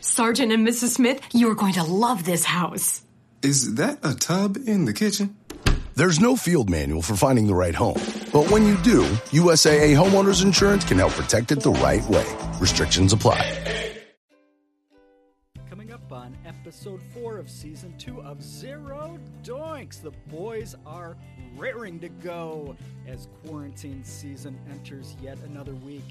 Sergeant and Mrs. Smith, you're going to love this house. Is that a tub in the kitchen? There's no field manual for finding the right home. But when you do, USAA Homeowners Insurance can help protect it the right way. Restrictions apply. Coming up on episode four of season two of Zero Doinks, the boys are raring to go as quarantine season enters yet another week.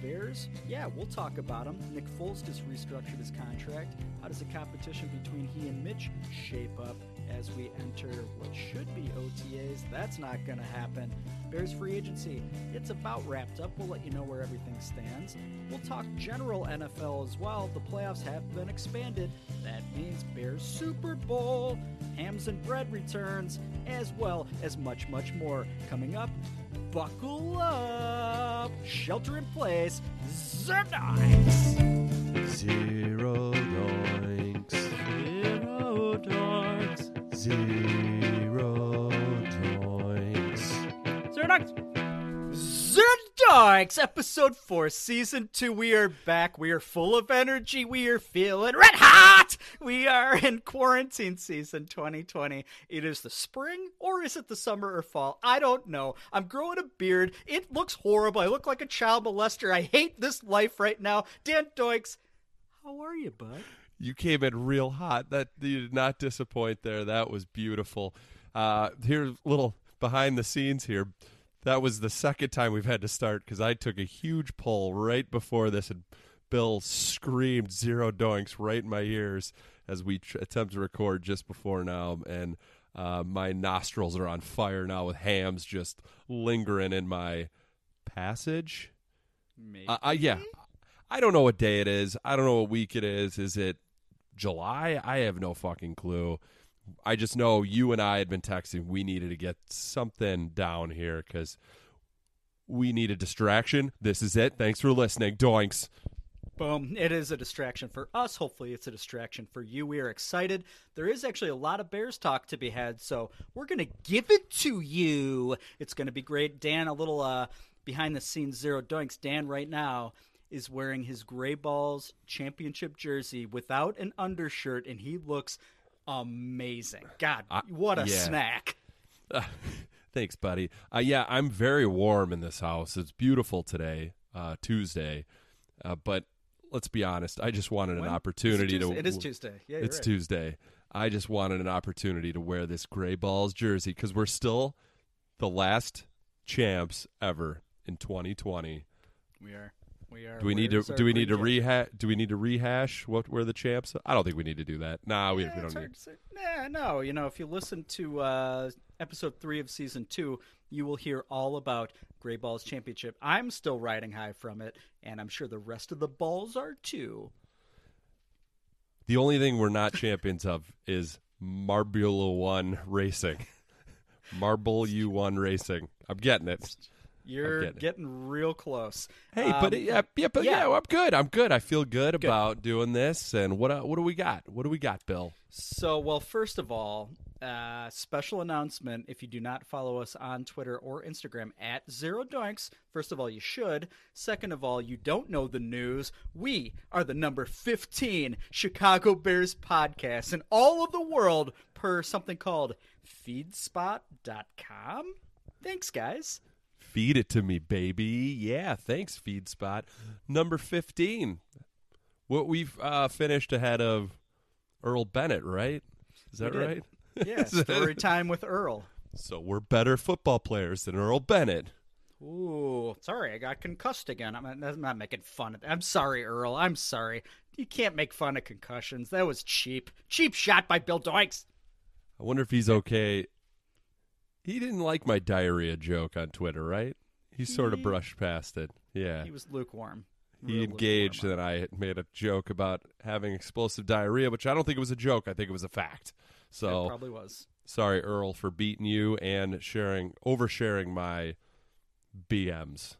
Bears, yeah, we'll talk about them. Nick Foles just restructured his contract. How does the competition between he and Mitch shape up as we enter what should be OTAs? That's not going to happen. Bears free agency, it's about wrapped up. We'll let you know where everything stands. We'll talk general NFL as well. The playoffs have been expanded. That means Bears Super Bowl, hams and bread returns, as well as much, much more coming up. Buckle up, shelter in place, Zernice. Zero doinks. Zero doinks. Zero doinks. Zernox. Zernox, episode four, season two. We are back. We are full of energy. We are feeling red hot. We are in quarantine season 2020. It is the spring, or is it the summer or fall? I don't know. I'm growing a beard. It looks horrible. I look like a child molester. I hate this life right now. Dan Doinks, how are you, bud? You came in real hot. That you did not disappoint there. That was beautiful. Uh, here's a little behind the scenes here. That was the second time we've had to start because I took a huge pull right before this, and Bill screamed zero doinks right in my ears as we tr- attempt to record just before now, and uh, my nostrils are on fire now with hams just lingering in my passage. Maybe. Uh, uh, yeah, I don't know what day it is. I don't know what week it is. Is it July? I have no fucking clue. I just know you and I had been texting. We needed to get something down here because we need a distraction. This is it. Thanks for listening. Doinks. Boom. It is a distraction for us. Hopefully, it's a distraction for you. We are excited. There is actually a lot of Bears talk to be had, so we're going to give it to you. It's going to be great. Dan, a little uh, behind the scenes zero doinks. Dan, right now, is wearing his Gray Balls championship jersey without an undershirt, and he looks amazing. God, what a yeah. snack. Thanks, buddy. Uh, yeah, I'm very warm in this house. It's beautiful today, uh, Tuesday. Uh, but let's be honest. I just wanted an opportunity it to. It is Tuesday. Yeah, it's right. Tuesday. I just wanted an opportunity to wear this Gray Balls jersey because we're still the last champs ever in 2020. We are. We are. Do we need to? Do we need to rehash? Do we need to rehash what were the champs? I don't think we need to do that. Nah, we, Yeah, we don't need. to. Nah, no. You know, if you listen to uh, episode three of season two, you will hear all about Gray Balls Championship. I'm still riding high from it, and I'm sure the rest of the balls are too. The only thing we're not champions of is Marbula One Racing. Marble U One Racing. I'm getting it. You're getting getting real close. Hey, but Um, yeah, yeah, but yeah. yeah. I'm good. I'm good. I feel good, about doing this. And what uh, what do we got? What do we got, Bill? So, well, first of all, uh, special announcement if you do not follow us on Twitter or Instagram at Zero Doinks, first of all, you should. Second of all, you don't know the news. We are the number 15 Chicago Bears podcast in all of the world per something called feedspot.com. Thanks, guys. Feed it to me, baby. Yeah, thanks, FeedSpot. Number 15. What we've uh, finished ahead of Earl Bennett, right? Is that right? Yeah, story time with Earl. So we're better football players than Earl Bennett. Ooh, sorry, I got concussed again. I'm, I'm not making fun of. I'm sorry, Earl. I'm sorry. You can't make fun of concussions. That was cheap. Cheap shot by Bill Doinks. I wonder if he's okay. He didn't like my diarrhea joke on Twitter, right? He sort of brushed past it. Yeah. He was lukewarm. He engaged lukewarm. that I had made a joke about having explosive diarrhea, which I don't think it was a joke. I think it was a fact. It So probably was. sorry, Earl, for beating you and sharing, oversharing my BMs.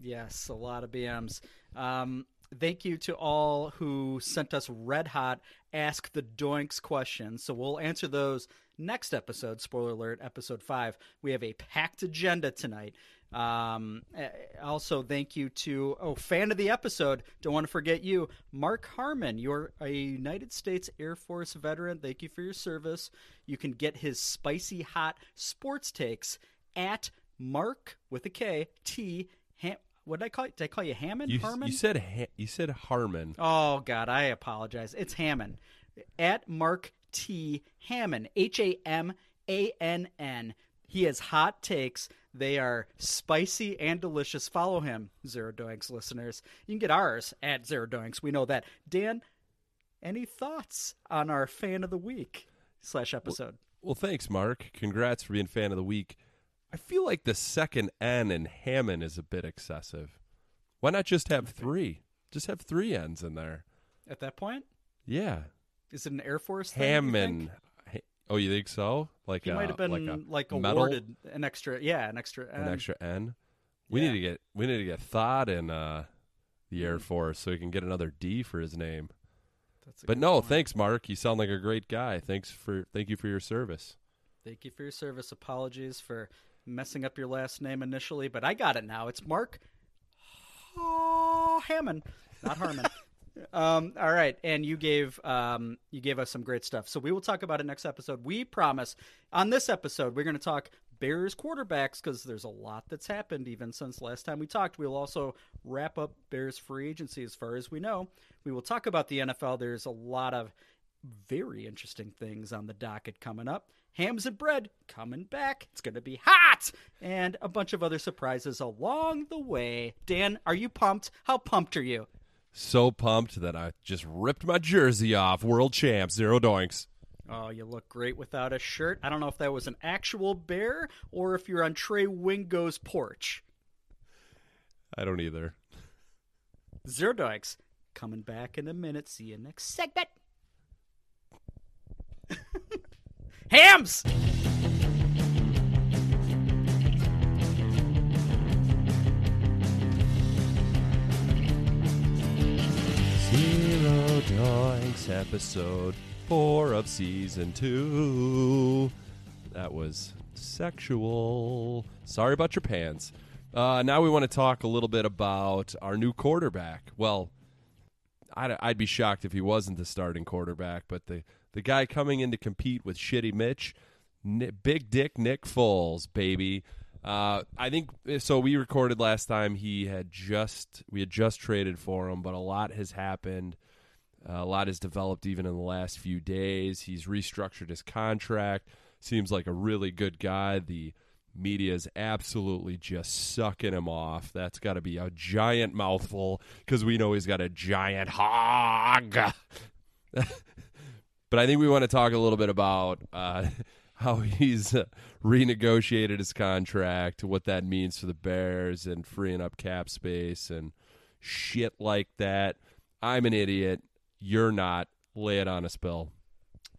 Yes, a lot of BMs. Um, thank you to all who sent us red hot Ask the Doinks questions. So we'll answer those next episode. Spoiler alert, episode five. We have a packed agenda tonight. Um, eh, also, thank you to oh fan of the episode. Don't want to forget you, Mark Harmon. You're a United States Air Force veteran. Thank you for your service. You can get his spicy hot sports takes at Mark with a K T. Ham- what did I call you? Did I call you Hammond? You, Harmon? you said ha- you said Harmon. Oh God, I apologize. It's Hammond at Mark T Hammond H A M A N N. He has hot takes. They are spicy and delicious. Follow him, Zero Doinks listeners. You can get ours at Zero Doinks. We know that. Dan, any thoughts on our fan of the week slash episode? Well, thanks, Mark. Congrats for being fan of the week. I feel like the second N in Hammond is a bit excessive. Why not just have three? Just have three N's in there. At that point, Yeah, is it an Air Force thing? Hammond. Oh, you think so? Like He a, might have been like, like, awarded an extra, yeah, an extra, an extra N. We Yeah. need to get we need to get Thought in uh, the Air Force so he can get another D for his name. But no, point. thanks, Mark. You sound like a great guy. Thanks for thank you for your service. Thank you for your service. Apologies for messing up your last name initially, but I got it now. It's Mark oh, Hammond, not Harmon. um, all right, and you gave um, you gave us some great stuff. So we will talk about it next episode. We promise. On this episode, we're going to talk Bears quarterbacks because there's a lot that's happened even since last time we talked. We'll also wrap up Bears free agency as far as we know. We will talk about the NFL. There's a lot of very interesting things on the docket coming up. Hams and bread coming back. It's going to be hot. And a bunch of other surprises along the way. Dan, are you pumped? How pumped are you? So pumped that I just ripped my jersey off. World champ, zero doinks. Oh, you look great without a shirt. I don't know if that was an actual bear or if you're on Trey Wingo's porch. I don't either. Zero doinks. coming back in a minute. See you next segment. Hams! Doinks episode four of season two. That was sexual. Sorry about your pants. Uh, now we want to talk a little bit about our new quarterback. Well, I'd, I'd be shocked if he wasn't the starting quarterback, but the, the guy coming in to compete with Shitty Mitch, Ni- Big Dick Nick Foles, baby. Uh, I think so. We recorded last time. He had just we had just traded for him, but a lot has happened. Uh, a lot has developed even in the last few days. He's restructured his contract. Seems like a really good guy. The media is absolutely just sucking him off. That's got to be a giant mouthful because we know he's got a giant hog. but I think we want to talk a little bit about uh, how he's uh, renegotiated his contract, what that means for the Bears, and freeing up cap space and shit like that. I'm an idiot. You're not. Lay it on us, Bill.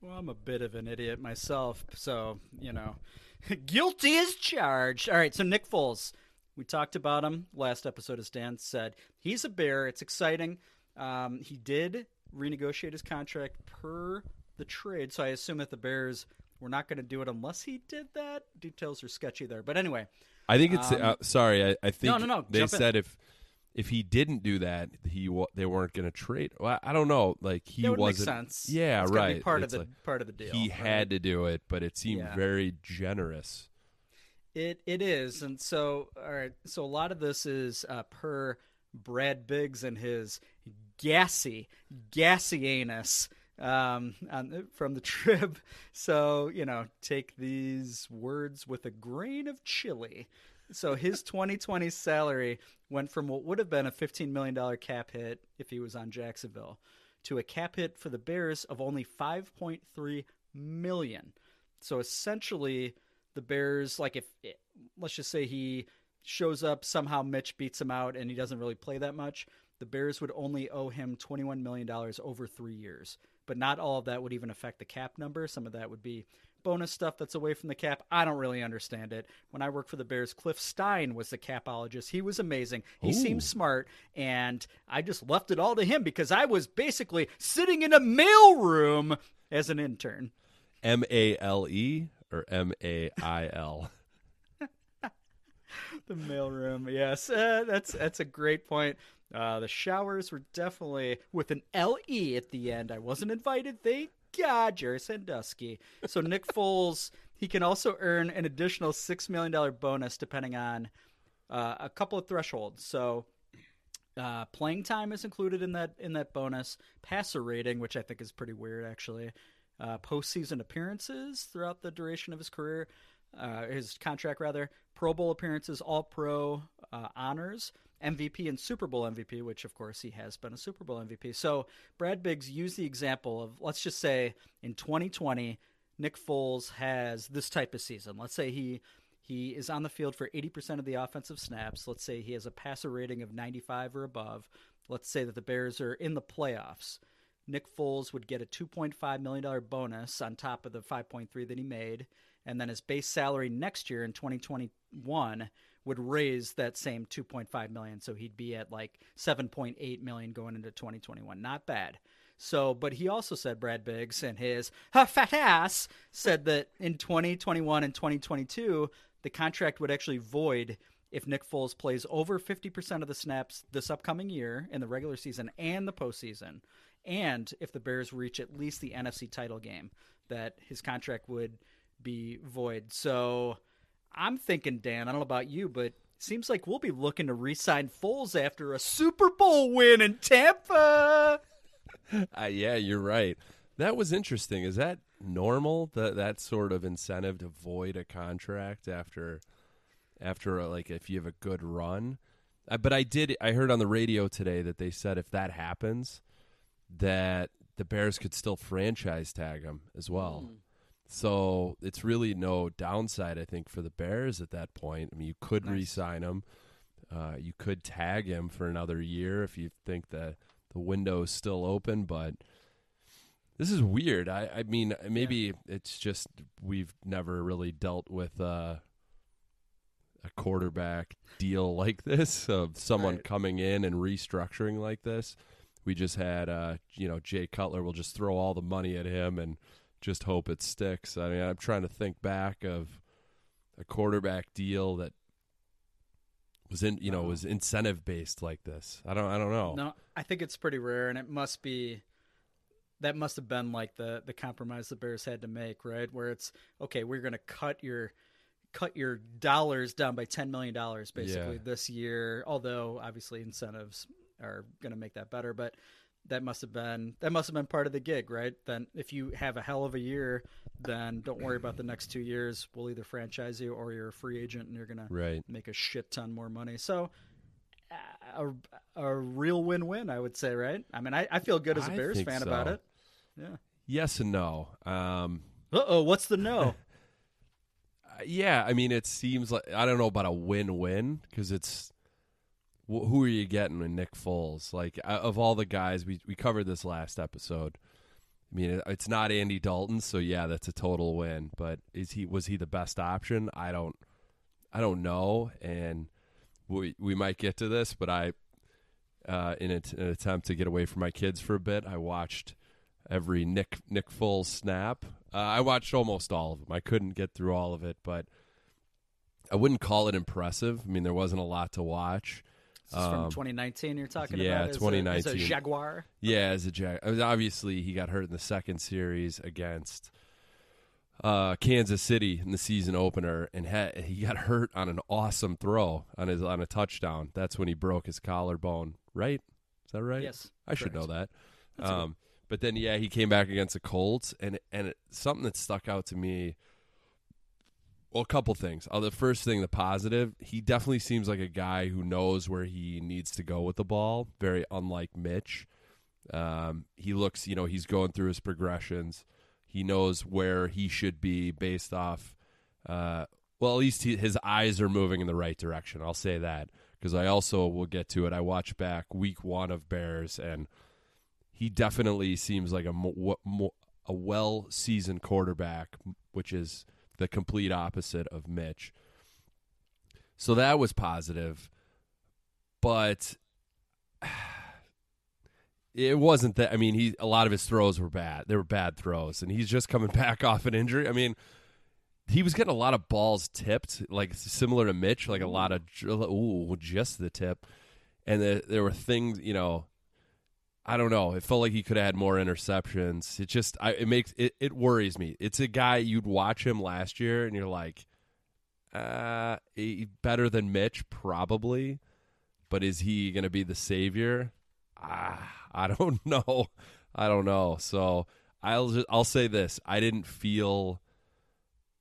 Well, I'm a bit of an idiot myself, so, you know, guilty as charged. All right, so Nick Foles, we talked about him last episode, as Dan said. He's a bear. It's exciting. Um, he did renegotiate his contract per the trade, so I assume that the Bears were not going to do it unless he did that. Details are sketchy there. But anyway, I think it's uh, sorry. I, I think no, no, no, they jump in. said if if he didn't do that, he they weren't going to trade. Well, I don't know. Like he that would make wasn't. sense. Yeah, It's right. Part It's of the like part of the deal. he right? had to do it, but it seemed Yeah. very generous. It it is, and so all right. So a lot of this is uh, per Brad Biggs and his gassy, gassy anus um, on, from the trib. So you know, take these words with a grain of chili. So his 2020 salary went from what would have been a 15 million dollar cap hit if he was on Jacksonville to a cap hit for the Bears of only 5.3 million. So essentially, the Bears, like if eh, let's just say he shows up somehow, Mitch beats him out, and he doesn't really play that much. The Bears would only owe him $21 million over three years. But not all of that would even affect the cap number. Some of that would be bonus stuff that's away from the cap. I don't really understand it. When I worked for the Bears, Cliff Stein was the capologist. He was amazing. He seemed smart, and I just left it all to him because I was basically sitting in a mail room as an intern. M A L E or M A I L. the mailroom. Yes, uh, that's that's a great point. Uh, the showers were definitely with an LE at the end. I wasn't invited. Thank God, Jerry Sandusky. So Nick Foles, he can also earn an additional six million dollar bonus depending on uh, a couple of thresholds. So uh, playing time is included in that in that bonus. Passer rating, which I think is pretty weird, actually. Uh, postseason appearances throughout the duration of his career, uh, his contract rather. Pro Bowl appearances, All Pro uh, honors, MVP and Super Bowl MVP, which of course he has been a Super Bowl MVP. So Brad Biggs used the example of let's just say in 2020, Nick Foles has this type of season. Let's say he he is on the field for 80% of the offensive snaps. Let's say he has a passer rating of 95 or above. Let's say that the Bears are in the playoffs. Nick Foles would get a $2.5 million bonus on top of the 5.3 that he made. And then his base salary next year in 2021 would raise that same 2.5 million. So he'd be at like 7.8 million going into 2021. Not bad. So, but he also said Brad Biggs and his fat ass said that in 2021 and 2022, the contract would actually void if Nick Foles plays over 50% of the snaps this upcoming year in the regular season and the postseason, and if the Bears reach at least the NFC title game, that his contract would be void. So I'm thinking, Dan, I don't know about you, but seems like we'll be looking to re sign Foles after a Super Bowl win in Tampa. Uh, yeah, you're right. That was interesting. Is that normal? That that sort of incentive to void a contract after after a, like if you have a good run. Uh, but I did. I heard on the radio today that they said if that happens, that the Bears could still franchise tag him as well. Hmm. So it's really no downside, I think, for the Bears at that point. I mean, you could Nice. re-sign him. Uh, you could tag him for another year if you think that the window is still open. But this is weird. I, I mean, maybe it's just we've never really dealt with uh, a quarterback deal like this of someone Right. coming in and restructuring like this. We just had, uh, you know, Jay Cutler will just throw all the money at him and just hope it sticks. I mean, I'm trying to think back of a quarterback deal that was in, you know, uh-huh. was incentive based like this. I don't, I don't know. No, I think it's pretty rare, and it must be that must have been like the the compromise the Bears had to make, right? Where it's okay, we're going to cut your cut your dollars down by ten million dollars basically Yeah. this year. Although obviously incentives are going to make that better, but that must have been that must have been part of the gig, right? Then if you have a hell of a year, then don't worry about the next two years. We'll either franchise you or you're a free agent and you're gonna Right. make a shit ton more money. So a, a real win-win, I would say, right? I mean, I, I feel good as a I Bears fan so. about it. Yeah. Yes and no. Um, Uh oh, what's the no? Uh, yeah, I mean, it seems like I don't know about a win-win because it's who are you getting with Nick Foles? Like of all the guys we we covered this last episode. I mean, it's not Andy Dalton, so yeah, that's a total win. But is he was he the best option? I don't, I don't know, and we we might get to this, but I, uh, in a, an attempt to get away from my kids for a bit, I watched every Nick Nick Foles snap. Uh, I watched almost all of them. I couldn't get through all of it, but I wouldn't call it impressive. I mean, there wasn't a lot to watch. Is from Um, 2019 you're talking yeah, about? as a- As a, Jaguar? Yeah, as a. I mean, obviously, he got hurt in the second series against uh, Kansas City in the season opener, and had, he got hurt on an awesome throw on his on a touchdown. That's when he broke his collarbone. Right? Is that right? Yes, I should know that. Um, but then, yeah, he came back against the Colts, and and it, something that stuck out to me. Well, a couple things. Uh, the first thing, the positive, he definitely seems like a guy who knows where he needs to go with the ball. Very unlike Mitch. Um, he looks, you know, he's going through his progressions. He knows where he should be based off. Uh, well, at least he, his eyes are moving in the right direction. I'll say that because I also will get to it. I watched back week one of Bears, and he definitely seems like a mo- mo- a well seasoned quarterback, which is the complete opposite of Mitch. So that was positive, but it wasn't that. I mean, he a lot of his throws were bad. They were bad throws, and he's just coming back off an injury. I mean, he was getting a lot of balls tipped, like similar to Mitch, like a lot of ooh, just the tip, and the, there were things, you know. I don't know. It felt like he could have had more interceptions. It just, I, it makes it, it worries me. It's a guy you'd watch him last year, and you're like, uh, he, better than Mitch probably, but is he going to be the savior? Ah, I don't know. I don't know. So I'll just, I'll say this: I didn't feel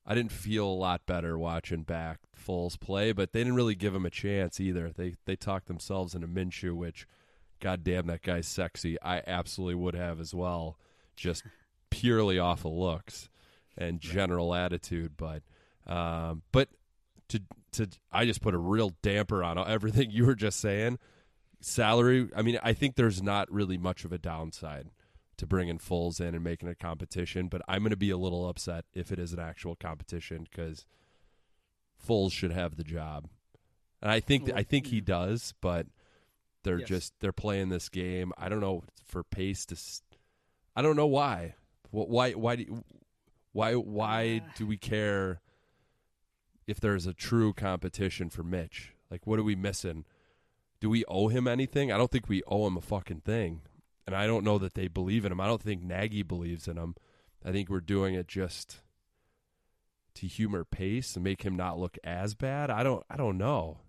I didn't feel a lot better watching back Foles play, but they didn't really give him a chance either. They they talked themselves into Minshew, which, goddamn, that guy's sexy. I absolutely would have as well, just purely off of looks and general attitude. But um, but to to I just put a real damper on everything you were just saying. Salary, I mean, I think there's not really much of a downside to bringing Foles in and making a competition, but I'm going to be a little upset if it is an actual competition because Foles should have the job, and I think well, I think he does, but they're yes. just they're playing this game. I don't know for pace to. I don't know why. Why why do why why uh. do we care if there's a true competition for Mitch? Like, what are we missing? Do we owe him anything? I don't think we owe him a fucking thing and I don't know that they believe in him. I don't think Nagy believes in him. I think we're doing it just to humor Pace and make him not look as bad. I don't. I don't know.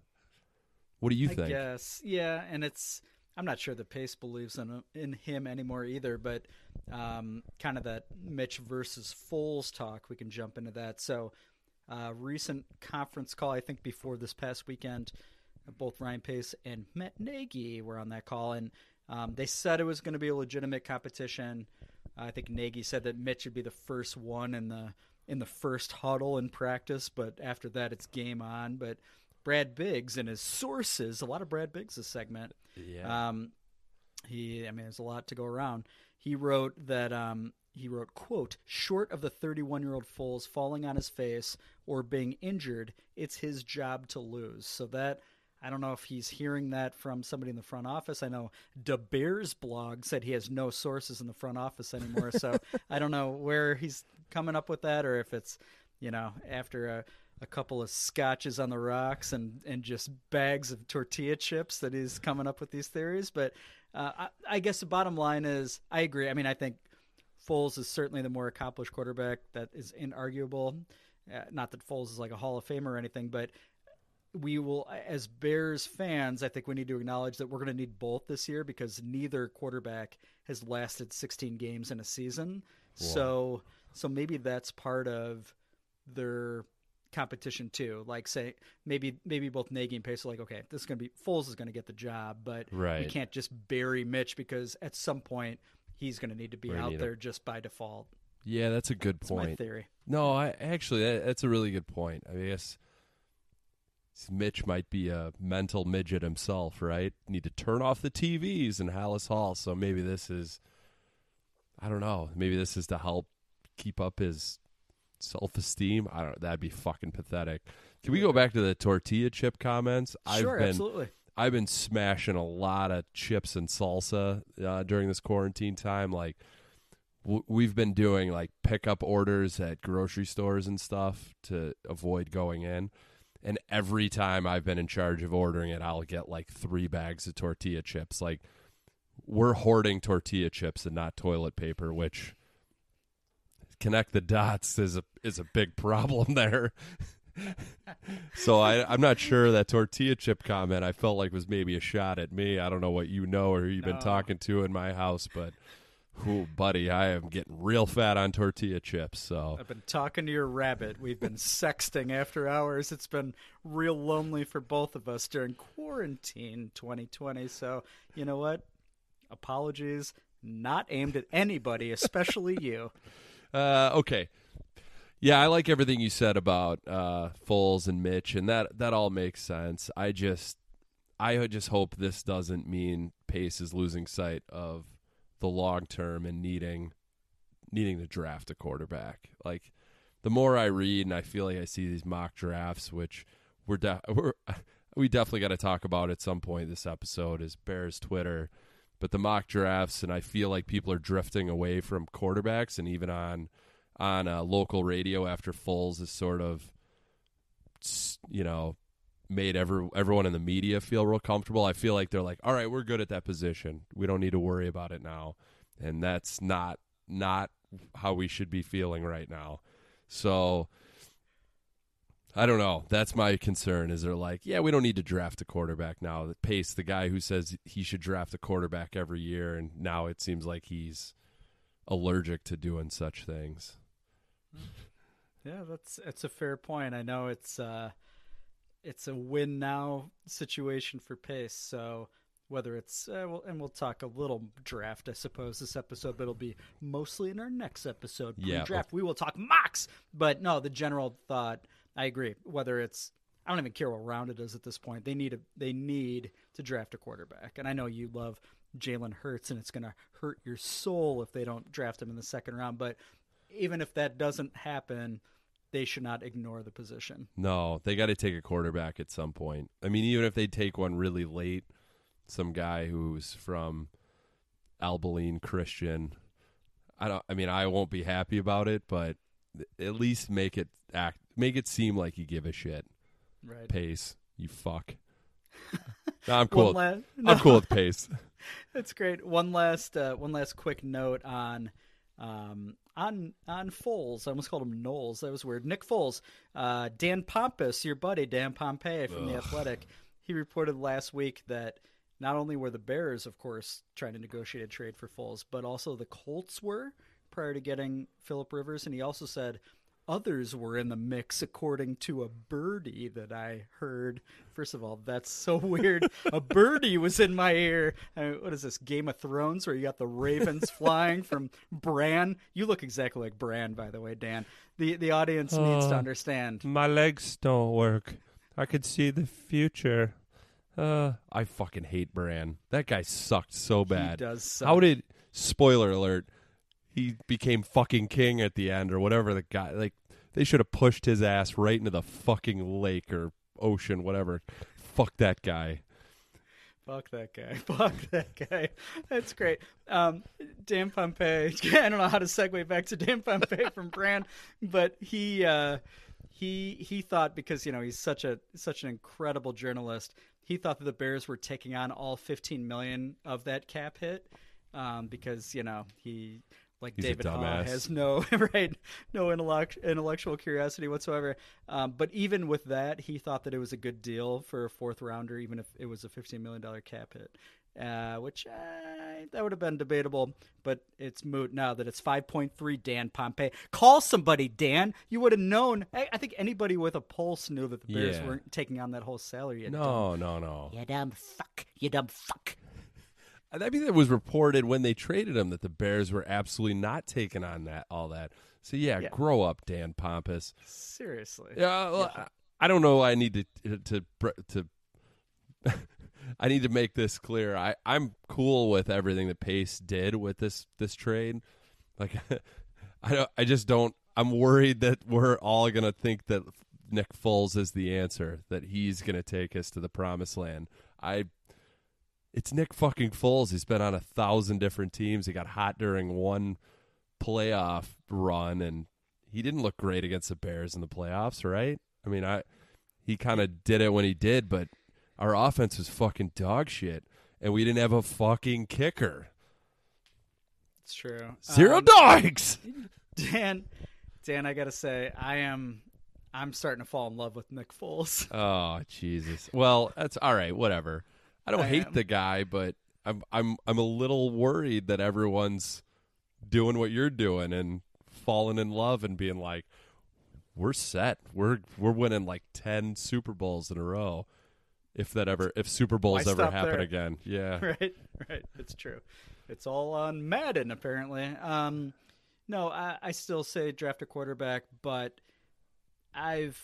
What do you I think? Yes, yeah, and it's. I'm not sure that Pace believes in in him anymore either. But um, kind of that Mitch versus Foles talk. We can jump into that. So, uh, recent conference call. I think before this past weekend, both Ryan Pace and Matt Nagy were on that call, and um, they said it was going to be a legitimate competition. I think Nagy said that Mitch would be the first one in the in the first huddle in practice, but after that it's game on. But Brad Biggs and his sources, a lot of Brad Biggs this segment. Yeah. Um, he, I mean, there's a lot to go around. He wrote that um, he wrote, "quote Short of the 31 year old Foles falling on his face or being injured, it's his job to lose." So that I don't know if he's hearing that from somebody in the front office. I know Da Bears blog said he has no sources in the front office anymore, so I don't know where he's coming up with that, or if it's you know after a, a couple of scotches on the rocks and and just bags of tortilla chips that he's coming up with these theories. But uh, I, I guess the bottom line is I agree. I mean, I think Foles is certainly the more accomplished quarterback. That is inarguable. Uh, not that Foles is like a Hall of Famer or anything, but we will, as Bears fans, I think we need to acknowledge that we're going to need both this year because neither quarterback has lasted 16 games in a season. So, so maybe that's part of their competition too. Like say maybe maybe both Nagy and Pace are like, okay, this is going to be Foles is going to get the job, but right. we can't just bury Mitch because at some point he's going to need to be out there him. just by default. Yeah, that's a good point. my theory. No, I actually that, that's a really good point. I guess Mitch might be a mental midget himself, right? Need to turn off the TVs in Halas Hall. So maybe this is, I don't know, maybe this is to help keep up his self esteem. I don't. That'd be fucking pathetic. Can we go back to the tortilla chip comments? Sure, I've been, absolutely. I've been smashing a lot of chips and salsa uh, during this quarantine time. Like w- we've been doing like pickup orders at grocery stores and stuff to avoid going in and every time I've been in charge of ordering it, I'll get like three bags of tortilla chips. Like we're hoarding tortilla chips and not toilet paper, which connect the dots is a is a big problem there. so I I'm not sure that tortilla chip comment I felt like was maybe a shot at me. I don't know what you know or who you've no. been talking to in my house, but Ooh, buddy, I am getting real fat on tortilla chips. So I've been talking to your rabbit. We've been sexting after hours. It's been real lonely for both of us during quarantine 2020. So you know what? Apologies, not aimed at anybody, especially you. Uh, okay. Yeah, I like everything you said about uh, Foles and Mitch, and that that all makes sense. I just, I just hope this doesn't mean Pace is losing sight of the long term and needing needing to draft a quarterback. Like the more I read and I feel like I see these mock drafts, which we're, de- we're we definitely got to talk about at some point this episode is Bears Twitter, but the mock drafts and I feel like people are drifting away from quarterbacks and even on on a local radio after Foles is sort of, you know, made every, everyone in the media feel real comfortable. I feel like they're like, all right, we're good at that position. We don't need to worry about it now. And that's not not how we should be feeling right now. So I don't know. That's my concern. Is they're like, yeah, we don't need to draft a quarterback now. Pace, the guy who says he should draft a quarterback every year, and now it seems like he's allergic to doing such things. Yeah, that's it's a fair point. I know it's uh it's a win now situation for Pace. So whether it's uh, well, and we'll talk a little draft, I suppose, this episode, but it'll be mostly in our next episode. Yeah, draft, we will talk mocks. But no, the general thought, I agree. Whether it's I don't even care what round it is at this point. They need a they need to draft a quarterback, and I know you love Jalen Hurts, and it's going to hurt your soul if they don't draft him in the second round. But even if that doesn't happen, they should not ignore the position. No, they got to take a quarterback at some point. I mean, even if they take one really late, some guy who's from Abilene Christian, I don't. I mean, I won't be happy about it, but at least make it act, make it seem like you give a shit. Right. Pace, you fuck. No, I'm cool. La- I'm cool with pace. That's great. One last uh, one last quick note on um, on on Foles. I almost called him Knowles. That was weird. Nick Foles, uh, Dan Pompous, your buddy Dan Pompei from the Athletic. He reported last week that not only were the Bears, of course, trying to negotiate a trade for Foles, but also the Colts were prior to getting Philip Rivers, and he also said others were in the mix according to a birdie that I heard. First of all, that's so weird. a birdie was in my ear. I mean, what is this, Game of Thrones, where you got the ravens flying from Bran? You look exactly like Bran, by the way, Dan. The the audience needs to Oh. understand. My legs don't work. I could see the future. Uh, I fucking hate Bran. That guy sucked so bad. He does suck. How did spoiler alert? He became fucking king at the end, or whatever. The guy like they should have pushed his ass right into the fucking lake or ocean, whatever. Fuck that guy. Fuck that guy. Fuck that guy. That's great. Um, Dan Pompei. I don't know how to segue back to Dan Pompei from Brand, but he uh, he he thought because you know he's such a such an incredible journalist. He thought that the Bears were taking on all 15 million of that cap hit um, because you know he like He's David dumbass. has no right no intellectual curiosity whatsoever. Um, but even with that, he thought that it was a good deal for a fourth rounder, even if it was a fifteen million dollar cap hit, uh, which uh, that would have been debatable. But it's moot now that it's five point three. Dan Pompei, call somebody, Dan. You would have known. I, I think anybody with a pulse knew that the Bears Yeah. weren't taking on that whole salary. You dumb- No, no, no. you dumb fuck. You dumb fuck. I mean, it was reported when they traded him that the Bears were absolutely not taking on that all that. So yeah, Yeah. grow up, Dan Pompous. Seriously. Yeah, well, I- I don't know. I need to to to. I need to make this clear. I I'm cool with everything that Pace did with this this trade. Like, I don't. I just don't. I'm worried that we're all gonna think that Nick Foles is the answer. That he's gonna take us to the promised land. I. It's Nick fucking Foles. He's been on a thousand different teams. He got hot during one playoff run, and he didn't look great against the Bears in the playoffs, right? I mean, I he kind of did it when he did, but our offense was fucking dog shit, and we didn't have a fucking kicker. It's true. Zero Um, dogs. Dan, Dan, I gotta say, I am, I'm starting to fall in love with Nick Foles. Oh Jesus. Well, that's all right. Whatever. I don't I hate am. the guy, but I'm I'm I'm a little worried that everyone's doing what you're doing and falling in love and being like, we're set. We're we're winning like ten Super Bowls in a row. If that ever, if Super Bowls Why ever stop happen there? again, yeah. right, right. It's true. It's all on Madden, apparently. Um, no, I, I still say draft a quarterback, but I've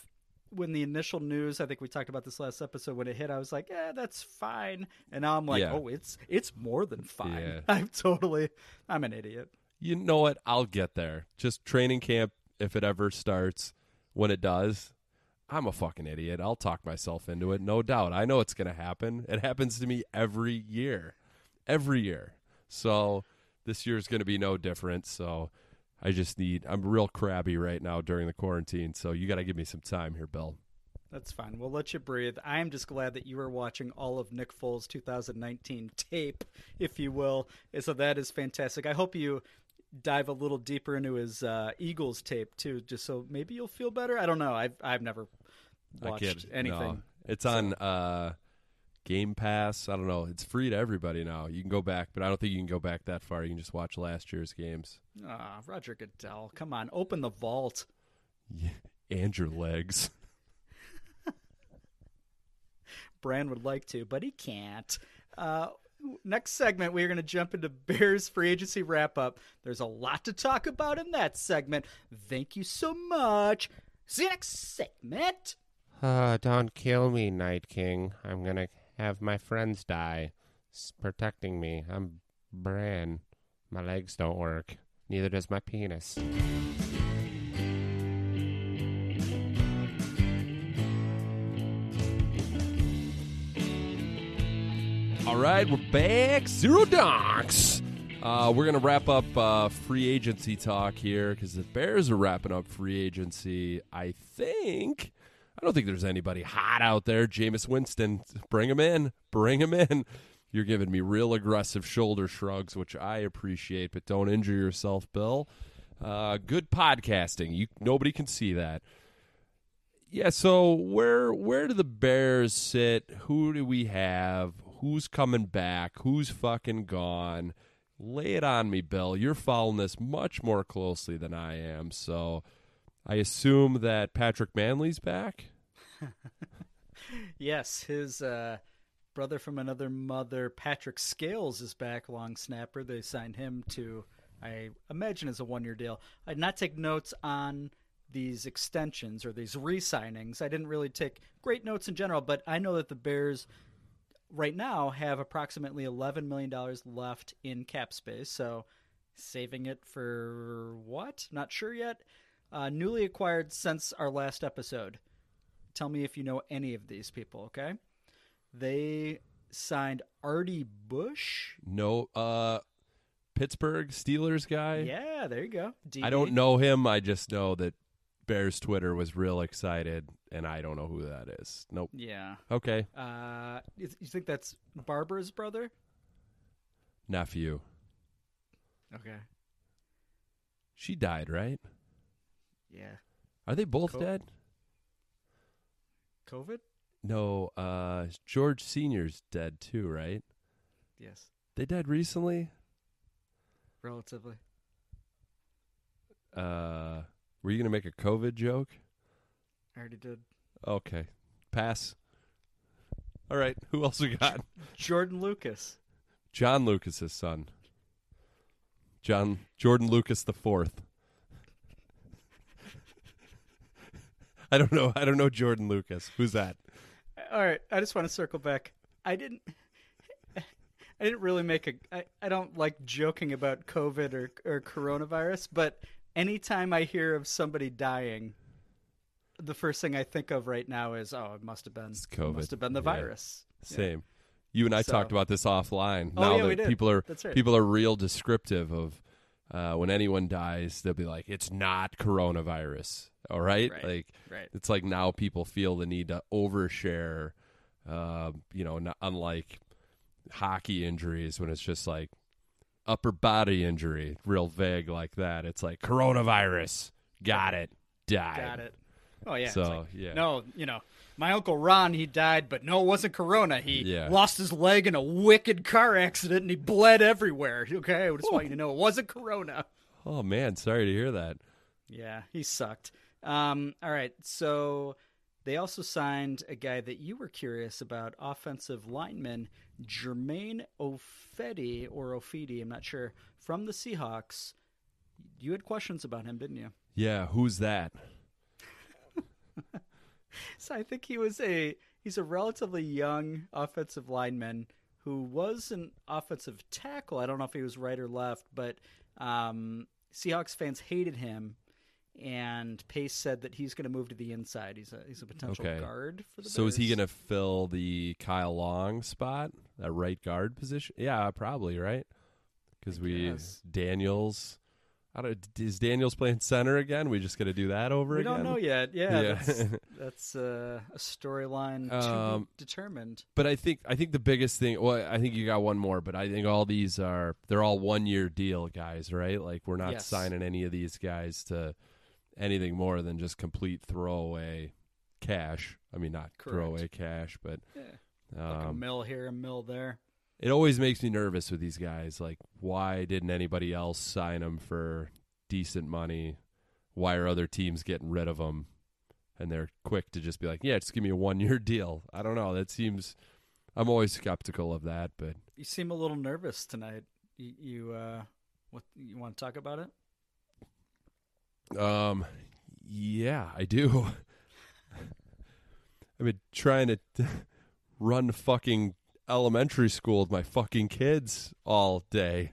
when the initial news, I think we talked about this last episode when it hit, I was like, yeah, that's fine. And now I'm like, Yeah. oh, it's it's more than fine. Yeah. I'm totally, I'm an idiot. You know what? I'll get there. Just training camp, if it ever starts, when it does, I'm a fucking idiot. I'll talk myself into it, no doubt. I know it's going to happen. It happens to me every year. Every year. So this year's going to be no different. So I just need. I'm real crabby right now during the quarantine, so you got to give me some time here, Bill. That's fine. We'll let you breathe. I'm just glad that you are watching all of Nick Foles' 2019 tape, if you will. So that is fantastic. I hope you dive a little deeper into his uh, Eagles tape too, just so maybe you'll feel better. I don't know. I've I've never watched anything. no. It's on uh, Game Pass. I don't know. It's free to everybody now. You can go back, but I don't think you can go back that far. You can just watch last year's games Ah, Roger Goodell, come on, open the vault. and your legs. Bran would like to, but he can't. Uh, next segment, we're going to jump into Bears free agency wrap up. There's a lot to talk about in that segment. Thank you so much. See you next segment. Uh, don't kill me, Night King. I'm gonna have my friends die. Protecting me. I'm Bran. My legs don't work. Neither does my penis. All right, we're back. Zero donks. Uh, we're gonna wrap up uh, free agency talk here because the Bears are wrapping up free agency. I think. I don't think there's anybody hot out there. Jameis Winston, bring him in. Bring him in. You're giving me real aggressive shoulder shrugs, which I appreciate, but don't injure yourself, Bill. Uh, good podcasting. You nobody can see that. Yeah, so where where do the Bears sit? Who do we have? Who's coming back? Who's fucking gone? Lay it on me, Bill. You're following this much more closely than I am, so I assume that Patrick Mannelly's back. Yes, his uh, brother from another mother, Patrick Scales, is back. Long snapper. They signed him to, I imagine, is a one-year deal. I did not take notes on these extensions or these re-signings. I didn't really take great notes in general, but I know that the Bears right now have approximately $11 million left in cap space. So saving it for what? Not sure yet. Uh, newly acquired since our last episode. Tell me if you know any of these people, okay? They signed Artie Bush. No, uh, Pittsburgh Steelers guy. Yeah, there you go. DB. I don't know him. I just know that Bears Twitter was real excited, and I don't know who that is. Nope. Yeah. Okay, Uh, you you think that's Barbara's brother? nephew. Okay. She died, right? Yeah. Are they both Co- dead? COVID? No, uh, George Senior's dead too, right? Yes. They died recently. Relatively. Uh, were you gonna make a COVID joke? I already did. Okay, pass. All right, who else we got? Jordan Lucas. John Lucas's son. John Jordan Lucas the fourth. I don't know. I don't know Jordan Lucas. Who's that? All right, I just want to circle back. I didn't. I didn't really make a. I, I don't like joking about COVID or or coronavirus, but anytime I hear of somebody dying, the first thing I think of right now is, oh, it must have been It's COVID. Must have been the Yeah. virus. Yeah. Same. You and I So- talked about this offline. Oh, now yeah, we that did. people are right. people are real descriptive of uh, when anyone dies, they'll be like, "It's not coronavirus." All right, Right. like Right. it's like now people feel the need to overshare. Uh, you know, not, unlike hockey injuries when it's just like upper body injury, real vague like that. It's like coronavirus. Got it. Died. Got it. Oh yeah. So, like, yeah. No, you know, my uncle Ron, he died, but no, it wasn't Corona. He Yeah. lost his leg in a wicked car accident, and he bled everywhere. Okay, I just want you to know it wasn't Corona. Oh man, sorry to hear that. Yeah, he sucked. Um, all right, so they also signed a guy that you were curious about, offensive lineman Germain Ofedi or Ofidi, I'm not sure, from the Seahawks. You had questions about him, didn't you? Yeah, who's that? So I think he was a he's a relatively young offensive lineman who was an offensive tackle. I don't know if he was right or left, but um, Seahawks fans hated him, and Pace said that he's going to move to the inside. He's a he's a potential Okay. guard for the. So is he going to fill the Kyle Long spot, that right guard position? Yeah, probably right. Because we guess. Daniels, I don't. Is Daniels playing center again? We just got to do that over We again. We don't know yet. Yeah, Yeah. that's, that's uh, a storyline to Um, be determined. But I think I think the biggest thing. Well, I think you got one more, but I think all these are they're all one year deal guys, right? Like we're not Yes. signing any of these guys to anything more than just complete throwaway cash. I mean, not Correct. throwaway cash, but Yeah. Like a um, mill here, a mill there. It always makes me nervous with these guys. Like, why didn't anybody else sign them for decent money? Why are other teams getting rid of them? And they're quick to just be like, "Yeah, just give me a one year deal." I don't know. That seems. I'm always skeptical of that, but You seem a little nervous tonight. You, you uh, what you want to talk about it? um, yeah, I do. I've been trying to run fucking elementary school with my fucking kids all day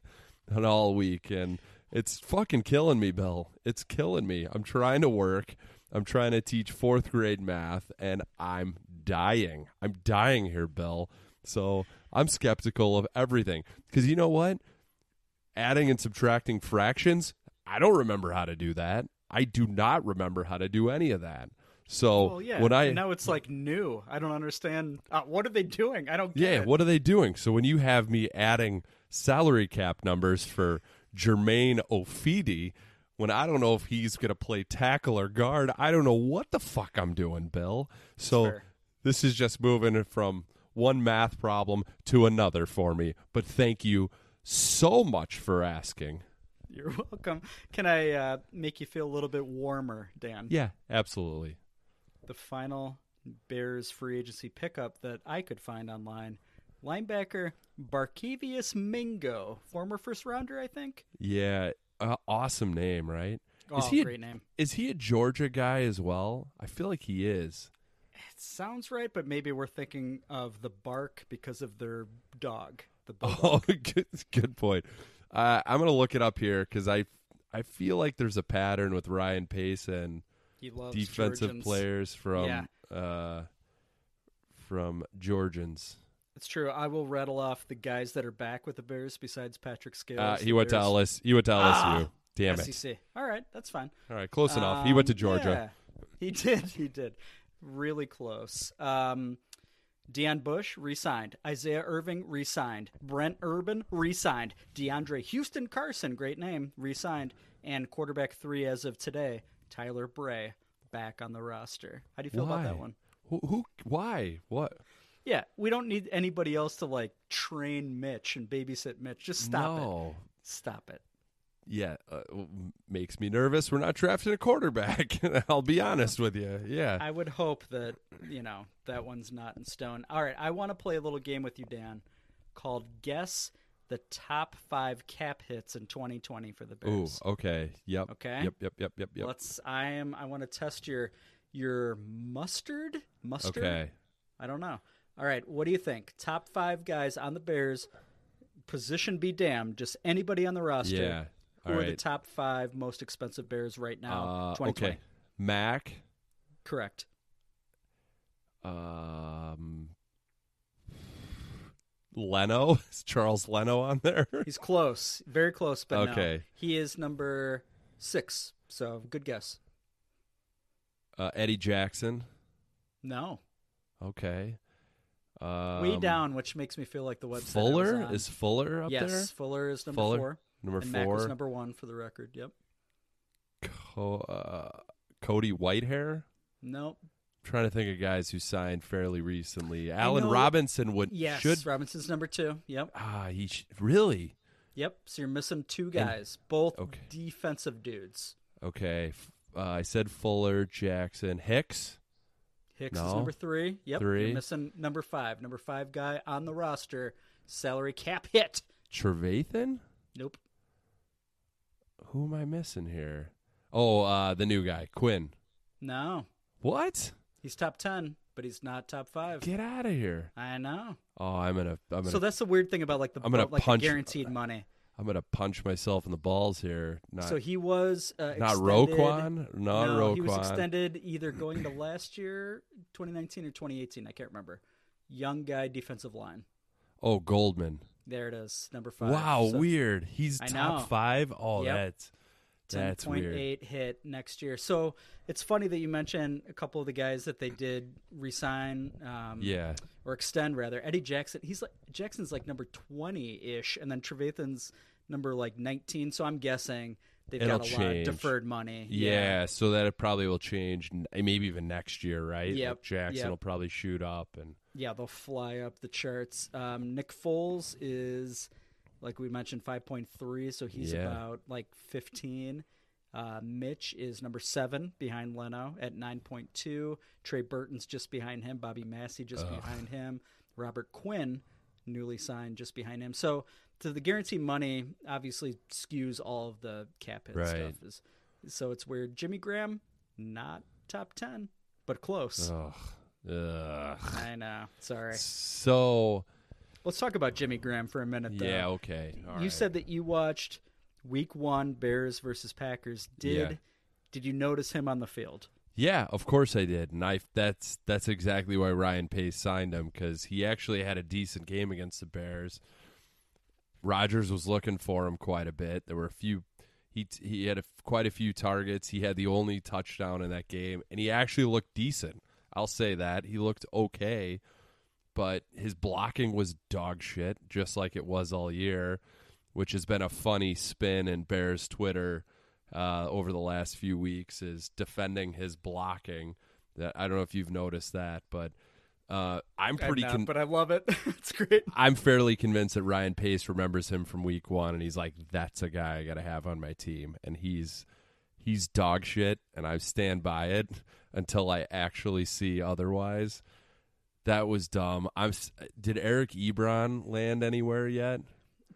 and all week, and it's fucking killing me, Bill. It's killing me. I'm trying to work. I'm trying to teach fourth grade math, and I'm dying. I'm dying here, Bill. So I'm skeptical of everything because you know what? Adding and subtracting fractions, I don't remember how to do that. I do not remember how to do any of that. So Well, yeah. when I and now it's like new. I don't understand. Uh, what are they doing? I don't. Get yeah, it. what are they doing? So when you have me adding salary cap numbers for Germain Ifedi, when I don't know if he's going to play tackle or guard, I don't know what the fuck I'm doing, Bill. So this is just moving from one math problem to another for me. But thank you so much for asking. You're welcome. Can I uh, make you feel a little bit warmer, Dan? Yeah, absolutely. The final Bears free agency pickup that I could find online. Linebacker Barkevious Mingo, former first rounder, I think. Yeah, uh, awesome name, right? Oh, is he a, name. Is he a Georgia guy as well? I feel like he is. It sounds right, but maybe we're thinking of the bark because of their dog. The bulldog. Oh, good, good point. Uh, I'm gonna look it up here because I I feel like there's a pattern with Ryan Pace and he loves defensive Georgians. players from Yeah. uh, from Georgians. It's true. I will rattle off the guys that are back with the Bears besides Patrick Scales. Uh, he went to Bears- LS. He went to LSU. Ah, Damn it! SEC. All right, that's fine. All right, close enough. He went to Um, Georgia. yeah, he did. He did. Really close. Um, Deon Bush re-signed. Isaiah Irving re-signed. Brent Urban re-signed. DeAndre Houston Carson, great name, re-signed. And quarterback three as of today, Tyler Bray, back on the roster. How do you feel about that one? Who, who? Why? What? Yeah, we don't need anybody else to like train Mitch and babysit Mitch. Just stop it. Stop it. Yeah, uh, makes me nervous. We're not drafting a quarterback. I'll be honest with you. Yeah. I would hope that you know that one's not in stone. All right, I want to play a little game with you, Dan, called Guess the Top Five Cap Hits in 2020 for the Bears. Ooh. Okay. Yep. Okay. Yep. Yep. Yep. Yep. Yep. Let's. I am. I want to test your your mustard. Mustard. Okay. I don't know. All right. What do you think? Top five guys on the Bears. Position be damned. Just anybody on the roster. Yeah. Who All are the top five most expensive Bears right now? Uh, 2020. okay. Mac. Correct. Um. Leno. Is Charles Leno on there? He's close, very close, but no. Okay. he is number six. So good guess. Uh, Eddie Jackson. No, Okay. Um, way down, which makes me feel like the website. Fuller is Fuller up yes, there. Fuller is number Fuller, four. Number and Mac was four. number one for the record. Yep. Co- uh, Cody Whitehair. Nope. Trying to think of guys who signed fairly recently. Allen know- Robinson would Yes. should Robinson's number two. Yep. ah he sh- really Yep. So you're missing two guys, both okay. defensive dudes. okay. Uh, I said Fuller, Jackson, Hicks. Hicks is number three. Yep. Three. You're missing number five. Number five guy on the roster. Salary cap hit. Trevathan? Nope. Who am I missing here? Oh, uh, the new guy, Quinn. No. What? He's top ten, but he's not top five. Get out of here! I know. Oh, I'm gonna, I'm gonna, So that's the weird thing about like the I'm gonna like the guaranteed money. I'm gonna punch myself in the balls here. Not, so he was uh, not Roquan, not no, Roquan. he was extended either going to last year, 2019 or 2018. I can't remember. Young guy, defensive line. Oh, Goldman. There it is, number five. Wow, So- weird. He's I top know. five. Oh, Yep. that's That's point weird. hit next year. So it's funny that you mentioned a couple of the guys that they did resign. Um, Yeah. or extend rather. Eddie Jackson, he's like Jackson's like number twenty ish, and then Trevathan's number like nineteen. So I'm guessing they've It'll got a change. lot of deferred money. Yeah, so that it probably will change, maybe even next year, right? Yeah, Like Jackson yep. will probably shoot up, and yeah, they'll fly up the charts. Um, Nick Foles is, like we mentioned, 5.3, so he's Yeah. about like 15. Uh, Mitch is number seven behind Leno at 9.2. Trey Burton's just behind him. Bobby Massie just behind him. Robert Quinn, newly signed, just behind him. So, to the guarantee money, obviously skews all of the cap hit Right. stuff. Is, so it's weird. Jimmy Graham, not top 10, but close. ugh, ugh. I know. Sorry. So Let's talk about Jimmy Graham for a minute. Though. yeah, okay. All you right. said that you watched Week One Bears versus Packers. Did Yeah. did you notice him on the field? Yeah, of course I did, and I that's that's exactly why Ryan Pace signed him because he actually had a decent game against the Bears. Rodgers was looking for him quite a bit. There were a few. He he had a, quite a few targets. He had the only touchdown in that game, and he actually looked decent. I'll say that he looked okay, but his blocking was dog shit, just like it was all year, which has been a funny spin in Bears Twitter uh, over the last few weeks is defending his blocking. That I don't know if you've noticed that, but uh, I'm pretty. Not, con- but I love it. it's great. I'm fairly convinced that Ryan Pace remembers him from Week One, and he's like, "That's a guy I got to have on my team," and he's he's dog shit, and I stand by it until I actually see otherwise. That was dumb. I'm. Did Eric Ebron land anywhere yet?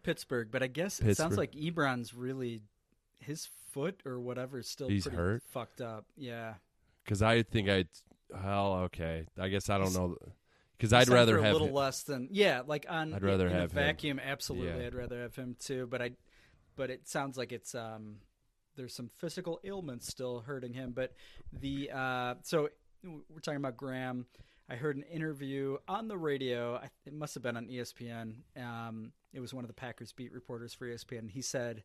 Pittsburgh, but I guess it sounds like Ebron's really his foot or whatever is still He's pretty hurt? fucked up. Yeah, Because I think I, hell, okay. I guess I don't He's- know. Because I'd rather have a little him- less than yeah, like on I'd rather in have a him. vacuum. Absolutely, Yeah. I'd rather have him too. But I, but it sounds like it's um, there's some physical ailments still hurting him. But the uh, so we're talking about Graham. I heard an interview on the radio. It must have been on ESPN. Um, it was one of the Packers beat reporters for ESPN. He said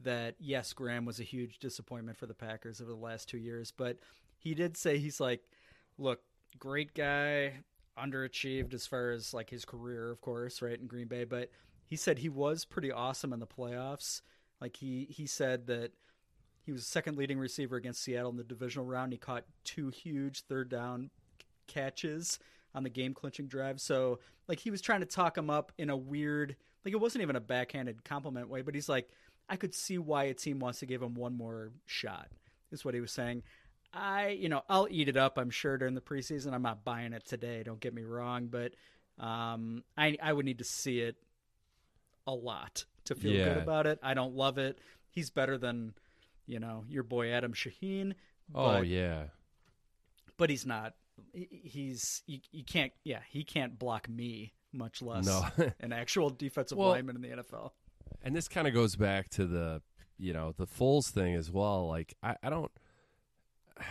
that yes, Graham was a huge disappointment for the Packers over the last two years, but he did say he's like, look, great guy, underachieved as far as like his career, of course, right in Green Bay, but he said he was pretty awesome in the playoffs. Like he he said that he was second leading receiver against Seattle in the divisional round. He caught two huge third down catches on the game clinching drive. So like he was trying to talk him up in a weird like it wasn't even a backhanded compliment way, but he's like, I could see why a team wants to give him one more shot. Is what he was saying. I, you know, I'll eat it up. I'm sure during the preseason. I'm not buying it today. Don't get me wrong, but um, I I would need to see it a lot to feel good about it. I don't love it. He's better than, you know, your boy Adam Shaheen. Oh but, yeah. but he's not. He- He's you, you can't. Yeah, he can't block me, much less No. an actual defensive Well- lineman in the NFL. and this kind of goes back to the you know the Foles thing as well. Like I, I don't.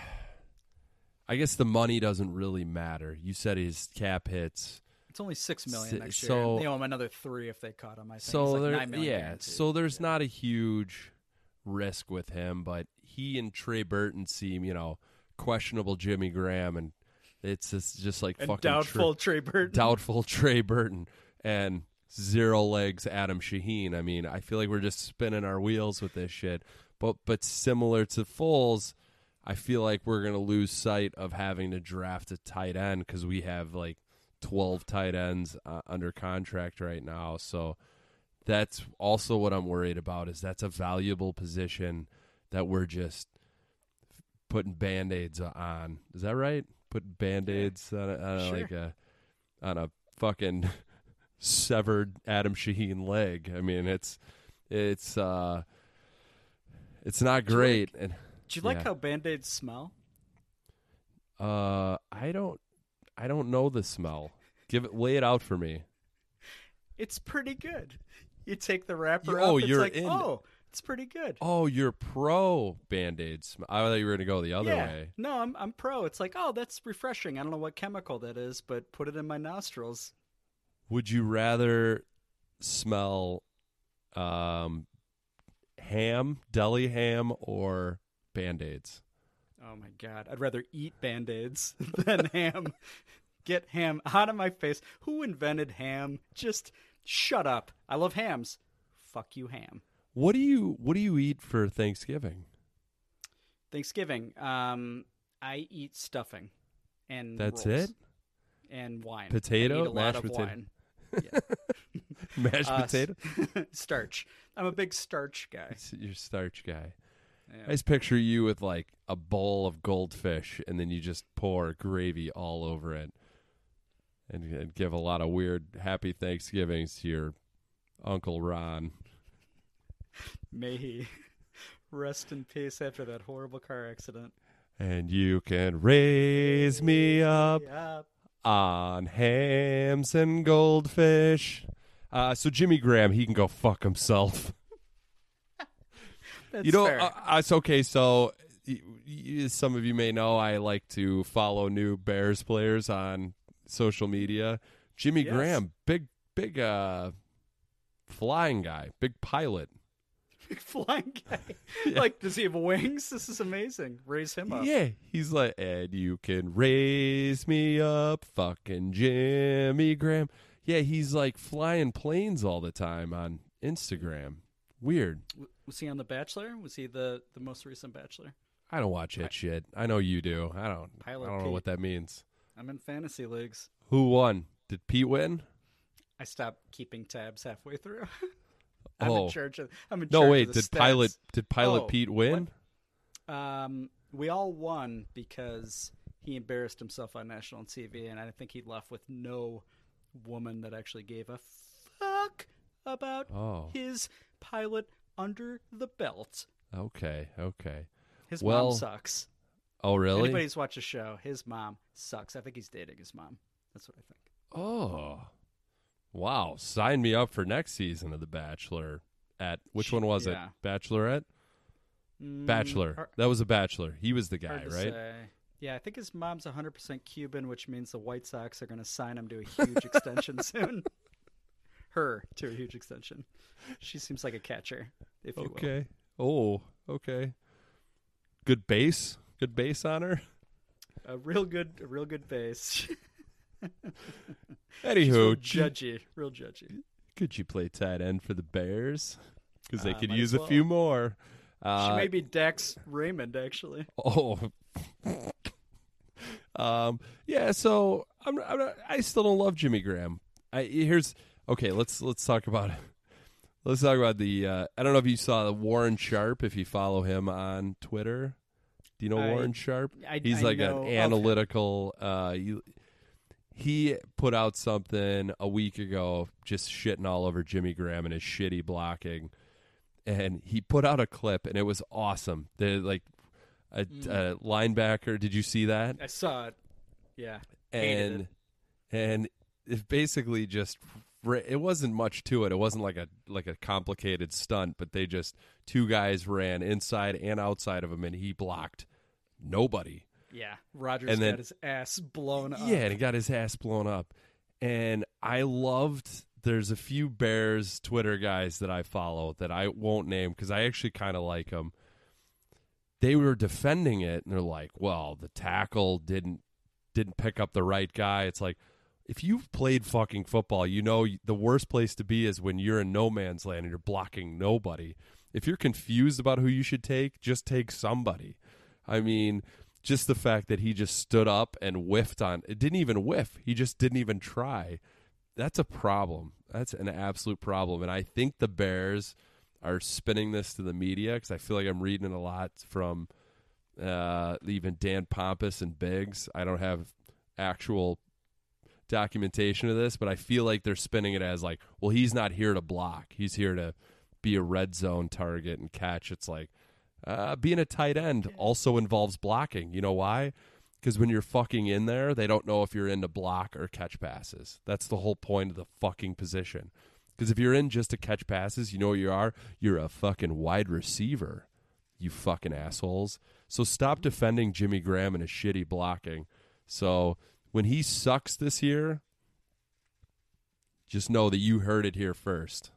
I guess the money doesn't really matter. You said his cap hits, It's only six million So- next year. so- They owe him another three if they caught him. I think so like there, yeah. guaranteed. So there's not a huge risk with him, but he and Trey Burton seem you know questionable. Jimmy Graham and it's just, just like and fucking doubtful Trey- Trey Burton. doubtful Trey Burton and zero legs Adam Shaheen. I mean, I feel like we're just spinning our wheels with this shit. But but similar to Foles, I feel like we're gonna lose sight of having to draft a tight end because we have like twelve tight ends uh, under contract right now. So that's also what I'm worried about. Is that's a valuable position that we're just putting band aids on. Is that right? Put band aids on, a, on a, Sure. like a on a fucking severed Adam Shaheen leg. I mean, it's it's uh it's not you great. and Do you like yeah. how band-aids smell? uh I don't I don't know the smell. Give it lay it out for me. It's pretty good. You take the wrapper You- oh, it's you're like, in- Oh, it's pretty good. Oh, you're pro band aids. I thought you were going to go the other yeah. way. No, I'm I'm pro. It's like, oh, that's refreshing. I don't know what chemical that is, but put it in my nostrils. Would you rather smell um ham, deli ham, or band aids? Oh my god, I'd rather eat band aids than ham. Get ham out of my face. Who invented ham? Just shut up. I love hams. Fuck you, ham. What do you What do you eat for Thanksgiving? Thanksgiving, um, I eat stuffing and That's rolls it? and wine. Potato? I eat a lot Mashed of potato? wine. Mashed Uh, potato. starch. I'm a big starch guy. You're a starch guy. Yeah. I just picture you with like a bowl of goldfish, and then you just pour gravy all over it, and, and give a lot of weird happy Thanksgivings to your Uncle Ron. May he rest in peace after that horrible car accident. And you can raise me up Yeah. on hams and goldfish. Uh, so Jimmy Graham, he can go fuck himself. That's you know, fair. uh, uh, it's okay. So, some of you may know I like to follow new Bears players on social media. Jimmy Yes. Graham, big, big, uh, flying guy, big pilot. Flying guy. Like, does he have wings? This is amazing. Raise him up. Yeah, he's like, and you can raise me up, fucking Jimmy Graham. Yeah, he's like flying planes all the time on Instagram. Weird. Was he on The Bachelor? Was he the, the most recent Bachelor? I don't watch that shit. I know you do. I don't. Pilot I don't know what that means. I'm in fantasy leagues. Who won? Did Pete win? I stopped keeping tabs halfway through. I'm Oh. in charge of. I'm in No, charge wait. of the Did pilot did pilot Oh, Pete win? Um, we all won because he embarrassed himself on national TV, and I think he left with no woman that actually gave a fuck about Oh. his pilot under the belt. Okay, okay. His Well, mom sucks. Oh, really? Anybody who's watched the show, his mom sucks. I think he's dating his mom. That's what I think. Oh, wow! Sign me up for next season of The Bachelor. At which one was Yeah. it? Bachelorette, Mm, Bachelor. that was a Bachelor. He was the guy, right? say. Yeah, I think his mom's 100% Cuban, which means the White Sox are going to sign him to a huge extension soon. Her to a huge extension. She seems like a catcher, if you will. Okay. Oh, okay. Good base. Good base on her. A real good, a real good base. Anywho, real judgy, real judgy. could you play tight end for the Bears? Because they Uh, could use as a few more. she Uh, may be Dax Raymond, actually. Oh. um. Yeah. So I'm. I'm not, I still don't love Jimmy Graham. I here's okay. Let's let's talk about it. Let's talk about the. Uh, I don't know if you saw the Warren Sharp. If you follow him on Twitter, do you know I- Warren Sharp? I- He's like an analytical. Uh, he, he put out something a week ago, just shitting all over Jimmy Graham and his shitty blocking and he put out a clip and it was awesome. The like a, Mm. a linebacker. Did you see that? I saw it. Yeah. And it. and it basically just it wasn't much to it. It wasn't like a like a complicated stunt, but they just two guys ran inside and outside of him, and he blocked nobody. Yeah. Rodgers And then- got his ass blown up. Yeah, and he got his ass blown up. And I loved. There's a few Bears Twitter guys that I follow that I won't name because I actually kind of like them. They were defending it, and they're like, "Well, the tackle didn't didn't pick up the right guy." It's like if you've played fucking football, you know the worst place to be is when you're in no man's land and you're blocking nobody. If you're confused about who you should take, just take somebody. I mean, just the fact that he just stood up and whiffed on it didn't even whiff. He just didn't even try. That's a problem. That's an absolute problem. And I think the Bears are spinning this to the media because I feel like I'm reading a lot from uh, even Dan Pompei and Biggs. I don't have actual documentation of this, but I feel like they're spinning it as like, well, he's not here to block. He's here to be a red zone target and catch. It's like uh, being a tight end also involves blocking. You know why? Because when you're fucking in there, they don't know if you're in to block or catch passes. That's the whole point of the fucking position. Because if you're in just to catch passes, you know what you are? You're a fucking wide receiver, you fucking assholes. So stop defending Jimmy Graham and his shitty blocking. So when he sucks this year, just know that you heard it here first.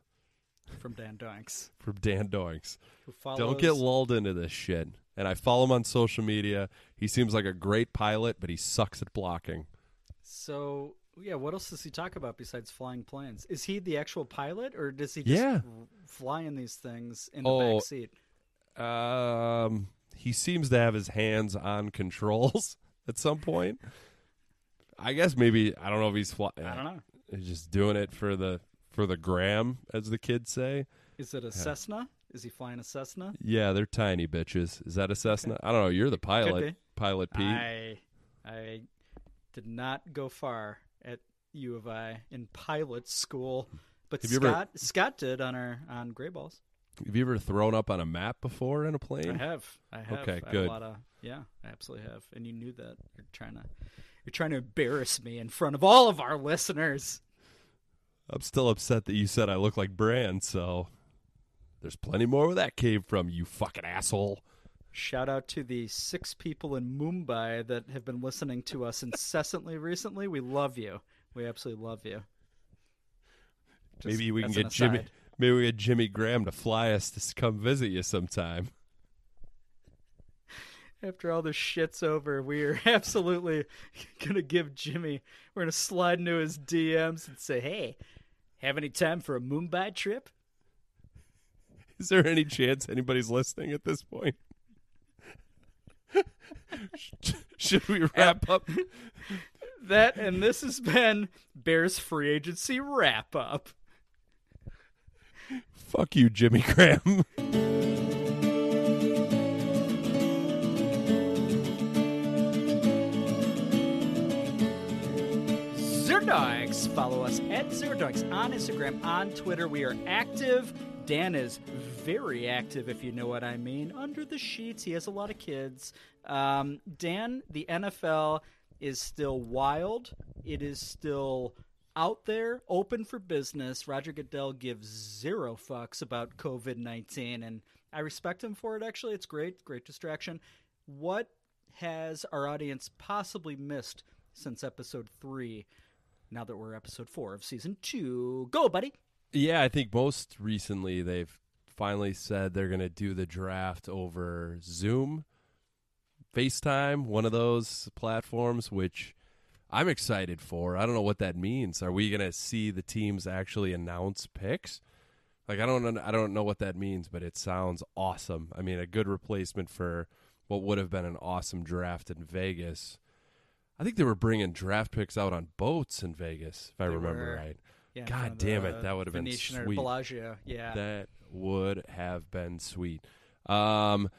From Dan Doinks, from Dan Doinks. who follows. Don't get lulled into this shit. And I follow him on social media. He seems like a great pilot, but he sucks at blocking. So yeah, what else does he talk about besides flying planes? Is he the actual pilot, or does he just Yeah. fly in these things in the Oh, back seat? Um, he seems to have his hands on controls at some point. I guess maybe I don't know if he's fly- I don't know. He's just doing it for the for the gram, as the kids say. Is it a Cessna? Is he flying a Cessna? Yeah, they're tiny bitches. Is that a Cessna? I don't know. You're the pilot, pilot Pete. I I did not go far at U of I in pilot school, but Have you ever- Scott Scott did on our on Gray Balls. Have you ever thrown up on a map before in a plane? I have. I have. Okay, I have good. A lot of, yeah, I absolutely have. And you knew that. You're trying to you're trying to embarrass me in front of all of our listeners. I'm still upset that you said I look like Brand. So there's plenty more where that came from. You fucking asshole. Shout out to the six people in Mumbai that have been listening to us incessantly recently. We love you. We absolutely love you. Just maybe we can get Jimmy. Maybe we get Jimmy Graham to fly us to come visit you sometime. After all this shit's over, we are absolutely gonna give Jimmy. We're gonna slide into his DMs and say, "Hey, have any time for a Mumbai trip?" Is there any chance anybody's listening at this point? Should we wrap up? That and this has been Bears free agency wrap up. Fuck you, Jimmy Graham. Zerdogs. Follow us at Zero Zerdogs on Instagram, on Twitter. We are active. Dan is very active, if you know what I mean. Under the sheets, he has a lot of kids. Um, Dan, the NFL is still wild. It is still out there, open for business. Roger Goodell gives zero fucks about COVID 19, and I respect him for it, actually. It's great, great distraction. What has our audience possibly missed since episode three? Now that we're episode four of season two, go, buddy. Yeah, I think most recently they've finally said they're going to do the draft over Zoom, FaceTime, one of those platforms, which I'm excited for. I don't know what that means. Are we going to see the teams actually announce picks? Like I don't I don't know what that means, but it sounds awesome. I mean, a good replacement for what would have been an awesome draft in Vegas. I think they were bringing draft picks out on boats in Vegas, if I They remember were. right. Yeah, God damn it, that would have been sweet. Bellagio. Yeah. That would have been sweet. Um,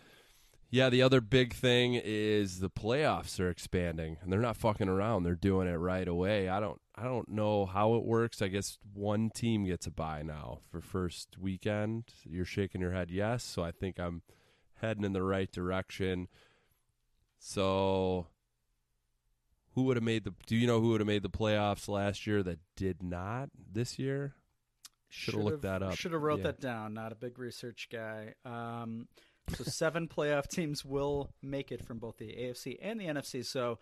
yeah, the other big thing is the playoffs are expanding, and they're not fucking around. They're doing it right away. I don't, I don't know how it works. I guess one team gets a bye now for first weekend. You're shaking your head yes, so I think I'm heading in the right direction. So, who would have made the? Do you know who would have made the playoffs last year that did not this year? Should've looked that up. Should have wrote Yeah. that down. Not a big research guy. Um, so seven playoff teams will make it from both the AFC and the NFC. So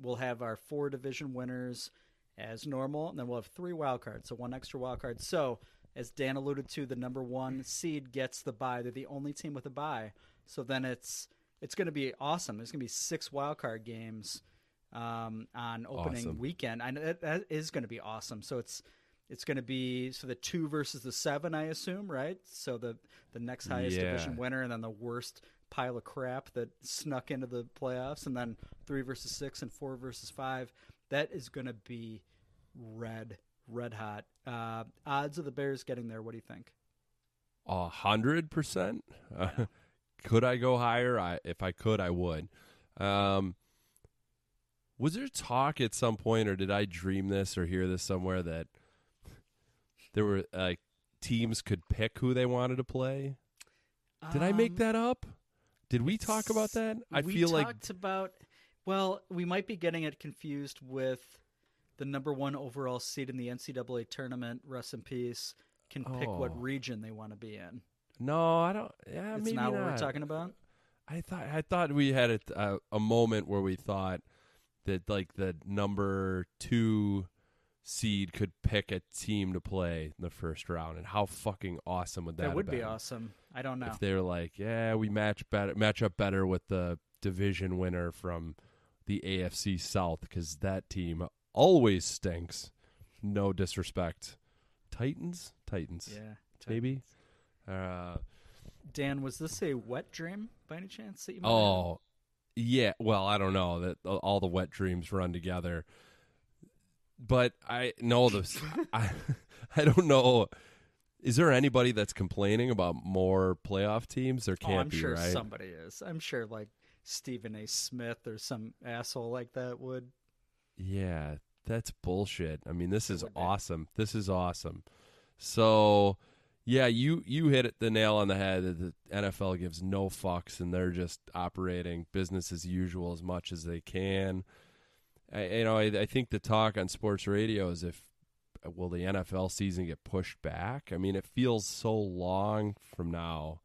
we'll have our four division winners as normal, and then we'll have three wild cards. So one extra wild card. So as Dan alluded to, the number one seed gets the bye. They're the only team with a bye. So then it's it's going to be awesome. There's going to be six wild card games um, on opening Awesome. weekend. I know that, that is going to be awesome. So it's it's going to be so the two versus the seven, I assume, right? So the the next highest Yeah. division winner, and then the worst pile of crap that snuck into the playoffs, and then three versus six and four versus five. That is going to be red, red hot. Uh, odds of the Bears getting there. What do you think? A hundred percent. Could I go higher? I if I could, I would. Um, was there talk at some point, or did I dream this or hear this somewhere that there were like teams could pick who they wanted to play? Did I make Um, that up? Did we talk about that? I we feel like talked about. Well, we might be getting it confused with the number one overall seed in the NCAA tournament. Rest in peace. Can pick what Oh. region they want to be in. no, I don't. Yeah, It's maybe not what we're talking about. I thought I thought we had a, a a moment where we thought that like the number two seed could pick a team to play in the first round, and how fucking awesome would that? That would be awesome. I don't know. If they're like, yeah, we match better, match up better with the division winner from the AFC South because that team always stinks. No disrespect, Titans, Titans, yeah. maybe. Uh, Dan, was this a wet dream by any chance that you might have? oh, yeah. Well, I don't know that all the wet dreams run together, but I know this. I I don't know. Is there anybody that's complaining about more playoff teams? There Oh, can't be? I'm be, sure right? somebody is. I'm sure like Stephen A. Smith or some asshole like that would. Yeah, that's bullshit. I mean, this is awesome. This is awesome. So, yeah, you you hit it the nail on the head. that The NFL gives no fucks, and they're just operating business as usual as much as they can. I, you know, I, I think the talk on sports radio is if will the NFL season get pushed back? I mean, it feels so long from now.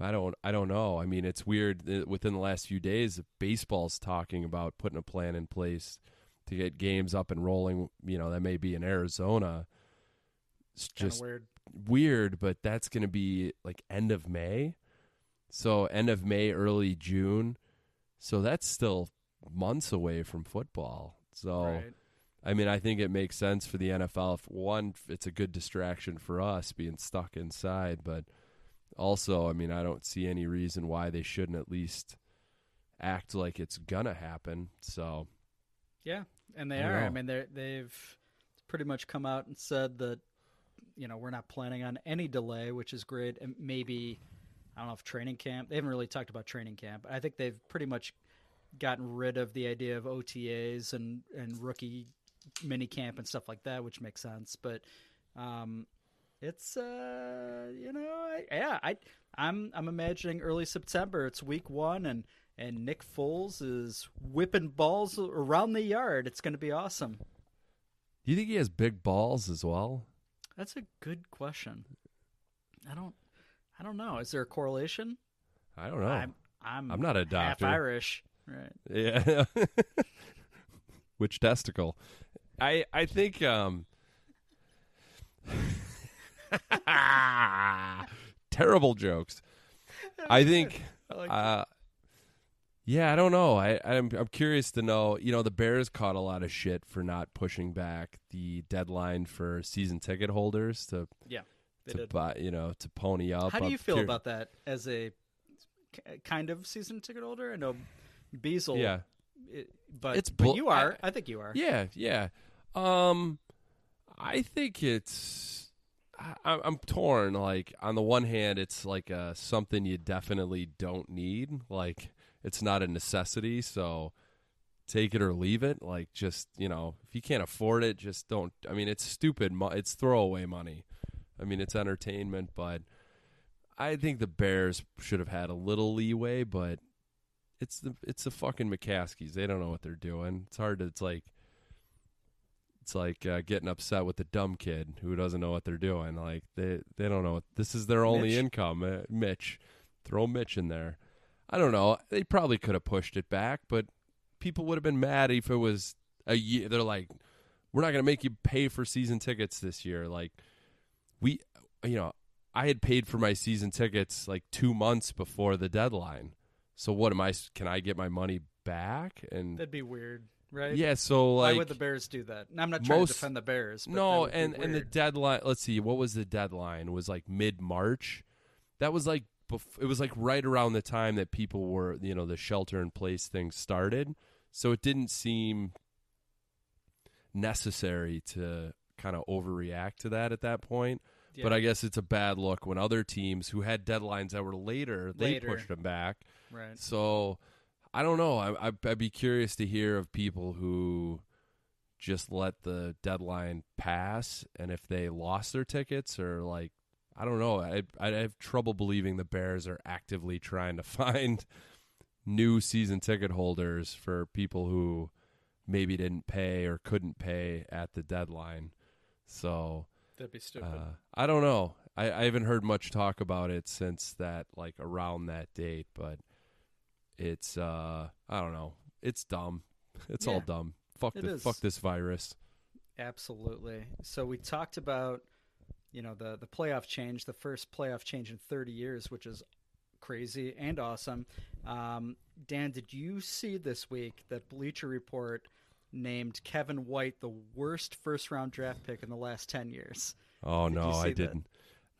I don't I don't know. I mean, it's weird within the last few days baseball's talking about putting a plan in place to get games up and rolling, you know, that may be in Arizona. It's Kind just weird. Weird, but that's going to be like end of May. So end of May, early June. So that's still months away from football. So Right. I mean, I think it makes sense for the NFL. If one, it's a good distraction for us being stuck inside, but also, I mean, I don't see any reason why they shouldn't at least act like it's gonna happen. So Yeah, and they I are. I mean, they they've pretty much come out and said that you know we're not planning on any delay, which is great. And maybe I don't know if training camp. They haven't really talked about training camp. I think they've pretty much gotten rid of the idea of OTAs and and rookie mini camp and stuff like that, which makes sense. But um, it's uh, you know, I, yeah, I I'm I'm imagining early September. It's week one, and and Nick Foles is whipping balls around the yard. It's going to be awesome. do you think he has big balls as well? That's a good question. I don't I don't know. Is there a correlation? I don't know. I'm I'm I'm not a doctor. half. Irish, right? Yeah. Which testicle? I I think um terrible jokes. I think I like uh yeah, I don't know. I I'm I'm curious to know, you know, the Bears caught a lot of shit for not pushing back the deadline for season ticket holders to Yeah, to did. buy, you know, to pony up. How do I'm you feel cur- about that as a kind of season ticket holder? I know Beazle, Yeah. it- but It's but you are. I- I, think you are. Yeah, yeah. Um, I think it's. I, I'm torn. Like on the one hand, it's like uh something you definitely don't need. Like it's not a necessity, so take it or leave it. Like just you know, if you can't afford it, just don't. I mean, it's stupid. Mo- it's throwaway money. I mean, it's entertainment, but I think the Bears should have had a little leeway, but it's the it's the fucking McCaskeys. They don't know what they're doing. It's hard to. It's like it's like uh, getting upset with the dumb kid who doesn't know what they're doing. Like they they don't know. This is their only Mitch. income. Uh, Mitch, throw Mitch in there. I don't know. They probably could have pushed it back, but people would have been mad if it was a year. They're like, we're not going to make you pay for season tickets this year. Like we, you know, I had paid for my season tickets like two months before the deadline. So what am I? Can I get my money back? And That'd be weird, right? yeah, so like Why would the Bears do that? And I'm not trying most- to defend the Bears. But no, and and the deadline. Let's see, what was the deadline? It was like mid March. That was like bef- it was like right around the time that people were, you know, the shelter in place thing started. So it didn't seem necessary to kind of overreact to that at that point. But I guess it's a bad look when other teams who had deadlines that were later, they Later. pushed them back. right. So I don't know. I, I, I'd be curious to hear of people who just let the deadline pass and if they lost their tickets or like I don't know. I I have trouble believing the Bears are actively trying to find new season ticket holders for people who maybe didn't pay or couldn't pay at the deadline. So That'd be stupid. uh, I don't know. I, I haven't heard much talk about it since that, like around that date. But it's, uh, I don't know. It's dumb. It's all dumb. Fuck it the is. fuck this virus. Absolutely. So we talked about, you know, the the playoff change, the first playoff change in 30 years, which is crazy and awesome. Um, Dan, did you see this week that Bleacher Report named Kevin White the worst first round draft pick in the last 10 years? Oh Did no, I didn't.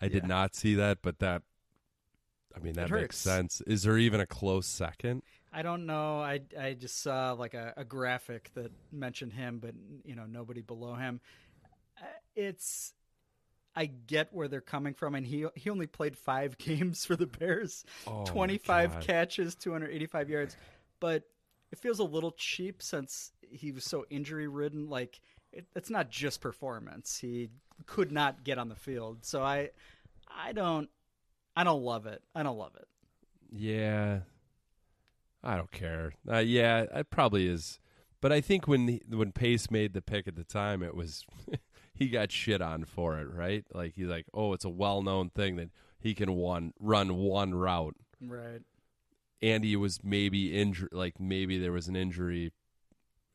I did Yeah. not see that, but that. I mean, that makes sense. Is there even a close second? I don't know. I, I just saw like a, a graphic that mentioned him, but you know nobody below him. Uh, It's I get where they're coming from, and he he only played five games for the Bears, Oh, twenty five catches, two hundred eighty five yards, but it feels a little cheap since he was so injury ridden. Like it, it's not just performance; he could not get on the field. So I I don't I don't love it. I don't love it. Yeah, I don't care. Uh, yeah, it probably is. But I think when the, when Pace made the pick at the time, it was he got shit on for it, right? Like he's like, oh, it's a well known thing that he can one run one route. Right. Andy was maybe injured, like maybe there was an injury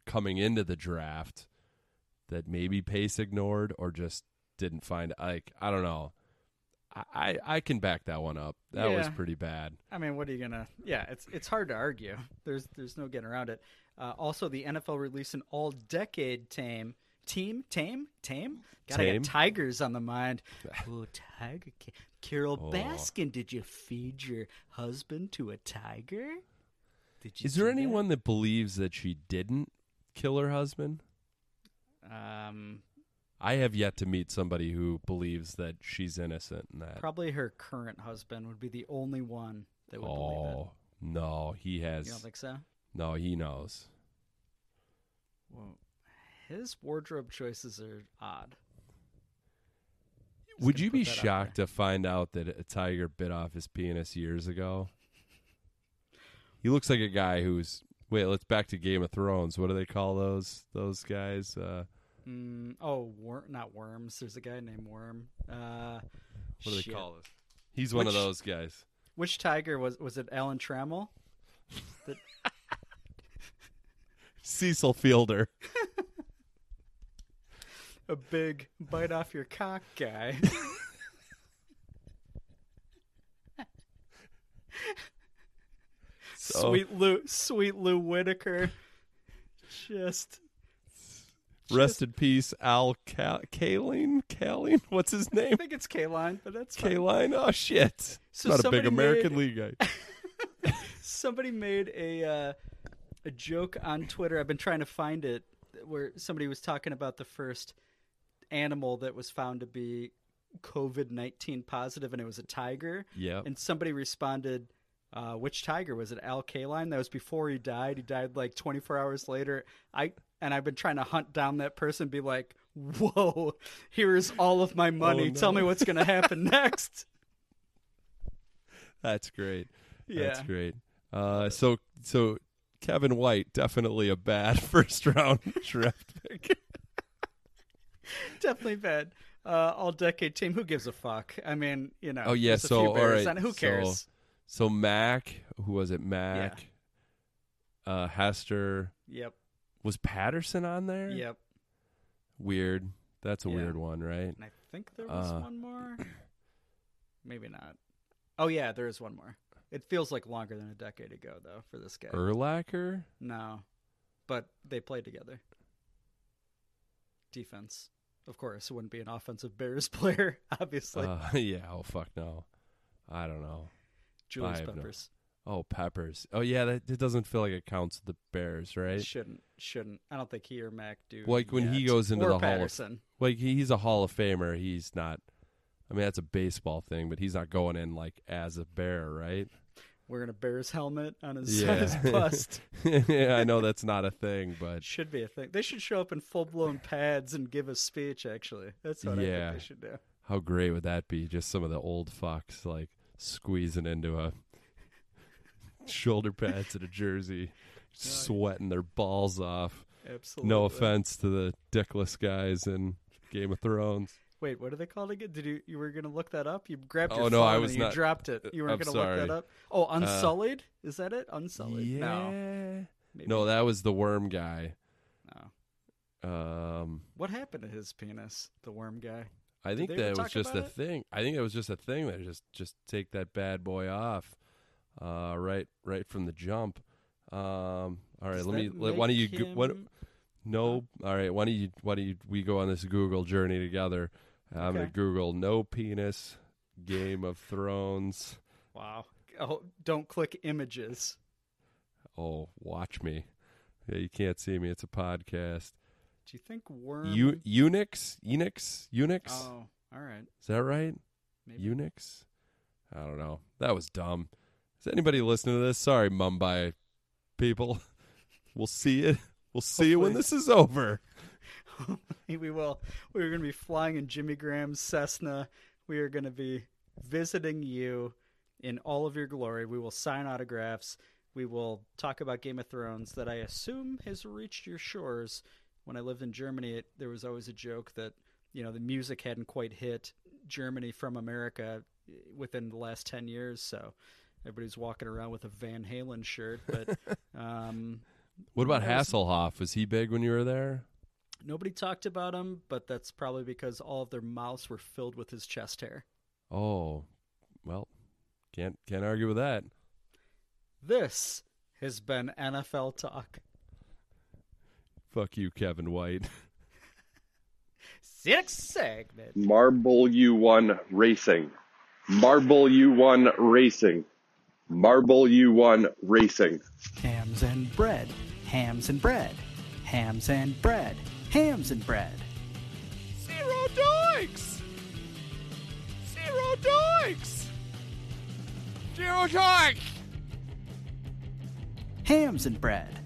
coming into the draft that maybe Pace ignored or just didn't find. Like I don't know. I I, can back that one up. That was pretty bad. I mean, what are you gonna? Yeah, it's it's hard to argue. There's there's no getting around it. Uh, also, the NFL released an all-decade tame team tame tame. Gotta Tame? get tigers on the mind. oh, tiger! Ca- Carole Oh. Baskin, did you feed your husband to a tiger? Did you Is there do that? anyone that believes that she didn't kill her husband? Um, I have yet to meet somebody who believes that she's innocent in that. probably her current husband would be the only one that would believe it. oh no, he has. You don't think so? no, he knows. Well, his wardrobe choices are odd. Just Would you be shocked to find out that a tiger bit off his penis years ago? He looks like a guy who's wait. Let's back to Game of Thrones. What do they call those those guys? Uh, Mm, oh, wor- not worms. There's a guy named Worm. Uh, what do they call this? He's one of those guys. Which tiger was was it? Alan Trammell. That, Cecil Fielder. a big bite off your cock guy. So- Sweet Lou, sweet Lou Whitaker. Just Rest in peace, Al Cal- Kaline. Kaline, what's his name? I think it's Kaline, but that's fine. Kaline. Oh shit! So Not a big American made- League guy. somebody made a uh, a joke on Twitter. I've been trying to find it where somebody was talking about the first animal that was found to be COVID nineteen positive, and it was a tiger. Yep. And somebody responded, uh, "Which tiger was it? Al Kaline? That was before he died. He died like twenty four hours later. I and I've been trying to hunt down that person, be like." Whoa! Here's all of my money. Oh, no. Tell me what's going to happen next. That's great. Yeah. That's great. Uh, so so Kevin White definitely a bad first round draft pick. definitely bad. Uh, all decade team. Who gives a fuck? I mean, you know. Oh, yeah, so, few all right. Who cares? So Mac, who was it? Mac, uh, Hester. Yep. Was Patterson on there? Yep. Weird. That's a Yeah. weird one, right? And I think there was Uh, one more. Maybe not. Oh yeah, there is one more. It feels like longer than a decade ago, though, for this guy. Urlacher. no, but they played together. Defense, of course, wouldn't be an offensive Bears player, obviously. Uh, yeah. Oh fuck no. I don't know. Julius I have no- Peppers Oh Peppers. Oh yeah. That it doesn't feel like it counts the Bears, right? shouldn't shouldn't. I don't think he or Mac do. Like when he goes into or the Hall of- Patterson. Like he's a Hall of Famer. He's not. I mean, that's a baseball thing, but he's not going in like as a bear, right? Wearing a Bears helmet on his, on Yeah. his bust. yeah, I know that's not a thing, but should be a thing. They should show up in full blown pads and give a speech. Actually, that's what I Yeah. think they should do. how great would that be? Just some of the old fucks like squeezing into a shoulder pads and a jersey, sweating their balls off. Absolutely. No offense to the dickless guys in Game of Thrones. Wait, what are they called again? Did you you were gonna look that up? You grabbed Oh, your no, phone I and was you dropped it. You weren't I'm gonna look that up. Oh, Unsullied. Is that it? Unsullied. yeah. No, maybe No, that was the worm guy. no. Um, What happened to his penis, the worm guy? I think that was just a it? thing. I think it was just a thing that just just take that bad boy off, uh, right right from the jump. Um, all right, Does let me. Let, why don't you? go- What? No. All right. Why don't you? Why don't you? We go on this Google journey together. I'm gonna Google no penis Game of Thrones. Wow. Oh, don't click images. Oh, watch me. Yeah, you can't see me. It's a podcast. Do you think worm? U- eunuchs, eunuchs, eunuchs. Oh, all right. Is that right? Maybe. eunuchs? I don't know. That was dumb. Is anybody listening to this? Sorry, Mumbai people. We'll see it. We'll see you when this is over. we will. We are going to be flying in Jimmy Graham's Cessna. We are going to be visiting you in all of your glory. We will sign autographs. We will talk about Game of Thrones that I assume has reached your shores. When I lived in Germany, it, there was always a joke that you know the music hadn't quite hit Germany from America within the last ten years. So everybody's walking around with a Van Halen shirt. But um, What about was- Hasselhoff? Was he big when you were there? Nobody talked about him, but that's probably because all of their mouths were filled with his chest hair. Oh, well, can't can't argue with that. This has been NFL Talk. Fuck you, Kevin White. Sixth segment. Marble U1 Racing. Marble U1 Racing. Marble U1 Racing. Hams and bread. Hams and bread. Hams and bread. Hams and bread. Zero doinks. Zero doinks. Zero doinks. Hams and bread.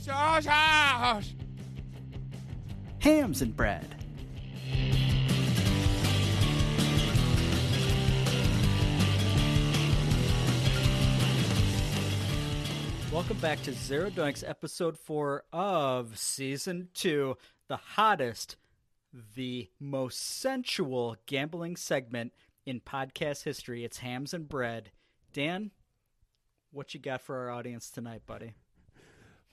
Sausage. Hams and bread. Welcome back to Zero Doinks, episode four of season two, the hottest, the most sensual gambling segment in podcast history. It's Hams and Bread. Dan, what you got for our audience tonight, buddy?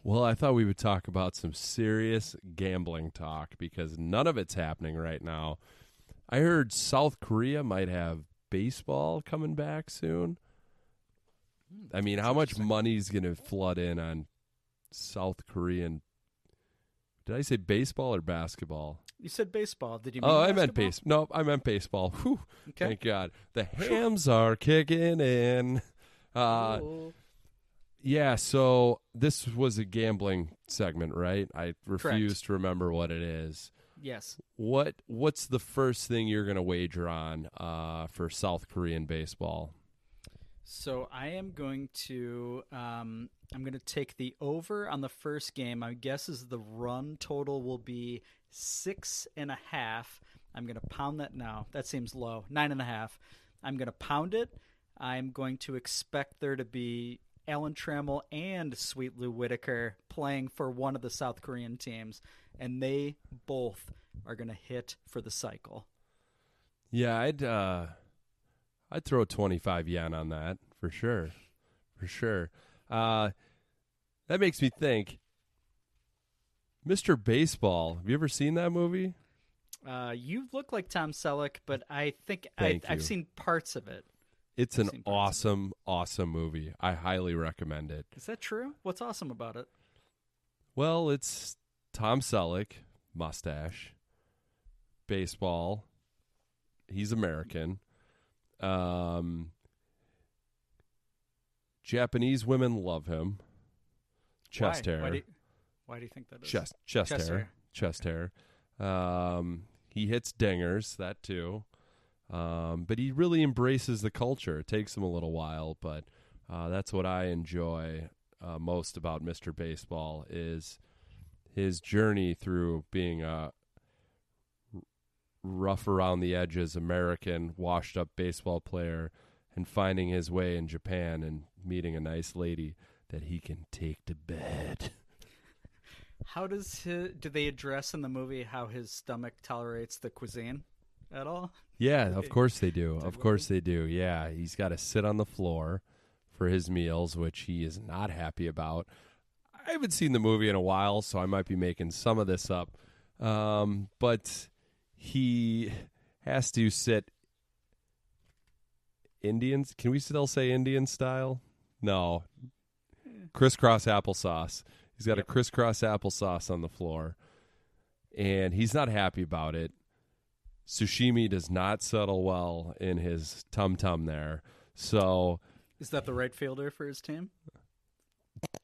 Well, I thought we would talk about some serious gambling talk because none of it's happening right now. I heard South Korea might have baseball coming back soon. I mean, how much money's going to flood in on South Korean? Did I say baseball or basketball? You said baseball. Did you mean Oh, I meant basketball? base. No, I meant baseball. Whew. Okay. Thank God. The hams are kicking in. Uh, Oh. yeah, so this was a gambling segment, right? I refuse to remember what it is. Yes. What what's the first thing you're going to wager on uh, for South Korean baseball? So I am going to um, I'm going to take the over on the first game. My guess is the run total will be six and a half. I'm going to pound that now. That seems low. Nine and a half. I'm going to pound it. I'm going to expect there to be Alan Trammell and Sweet Lou Whitaker playing for one of the South Korean teams, and they both are going to hit for the cycle. Yeah, I'd uh, I'd throw 25 yen on that for sure. For sure. Uh, that makes me think Mr. Baseball. Have you ever seen that movie? Uh, you look like Tom Selleck, but I think I, I've seen parts of it. It's I've an seen parts of awesome, awesome movie. I highly recommend it. Is that true? What's awesome about it? Well, it's Tom Selleck, mustache, baseball. He's American. Um, Japanese women love him. Chest why? hair. Why do, you, why do you think that is? chest chest, Chest hair. hair. chest hair um he hits dingers that too um but he really embraces the culture it takes him a little while but uh that's what i enjoy uh, most about mr baseball is his journey through being a rough around the edges american washed up baseball player and finding his way in japan and meeting a nice lady that he can take to bed How does his, do they address in the movie how his stomach tolerates the cuisine at all? Yeah, of course they do. Of course they do. Yeah, he's got to sit on the floor for his meals, which he is not happy about. I haven't seen the movie in a while, so I might be making some of this up. Um, but he has to sit Indians. Can we still say Indian style? No. Crisscross applesauce. He's got a crisscross applesauce on the floor, and he's not happy about it. Sushimi does not settle well in his tum tum there. So Is that the right fielder for his team?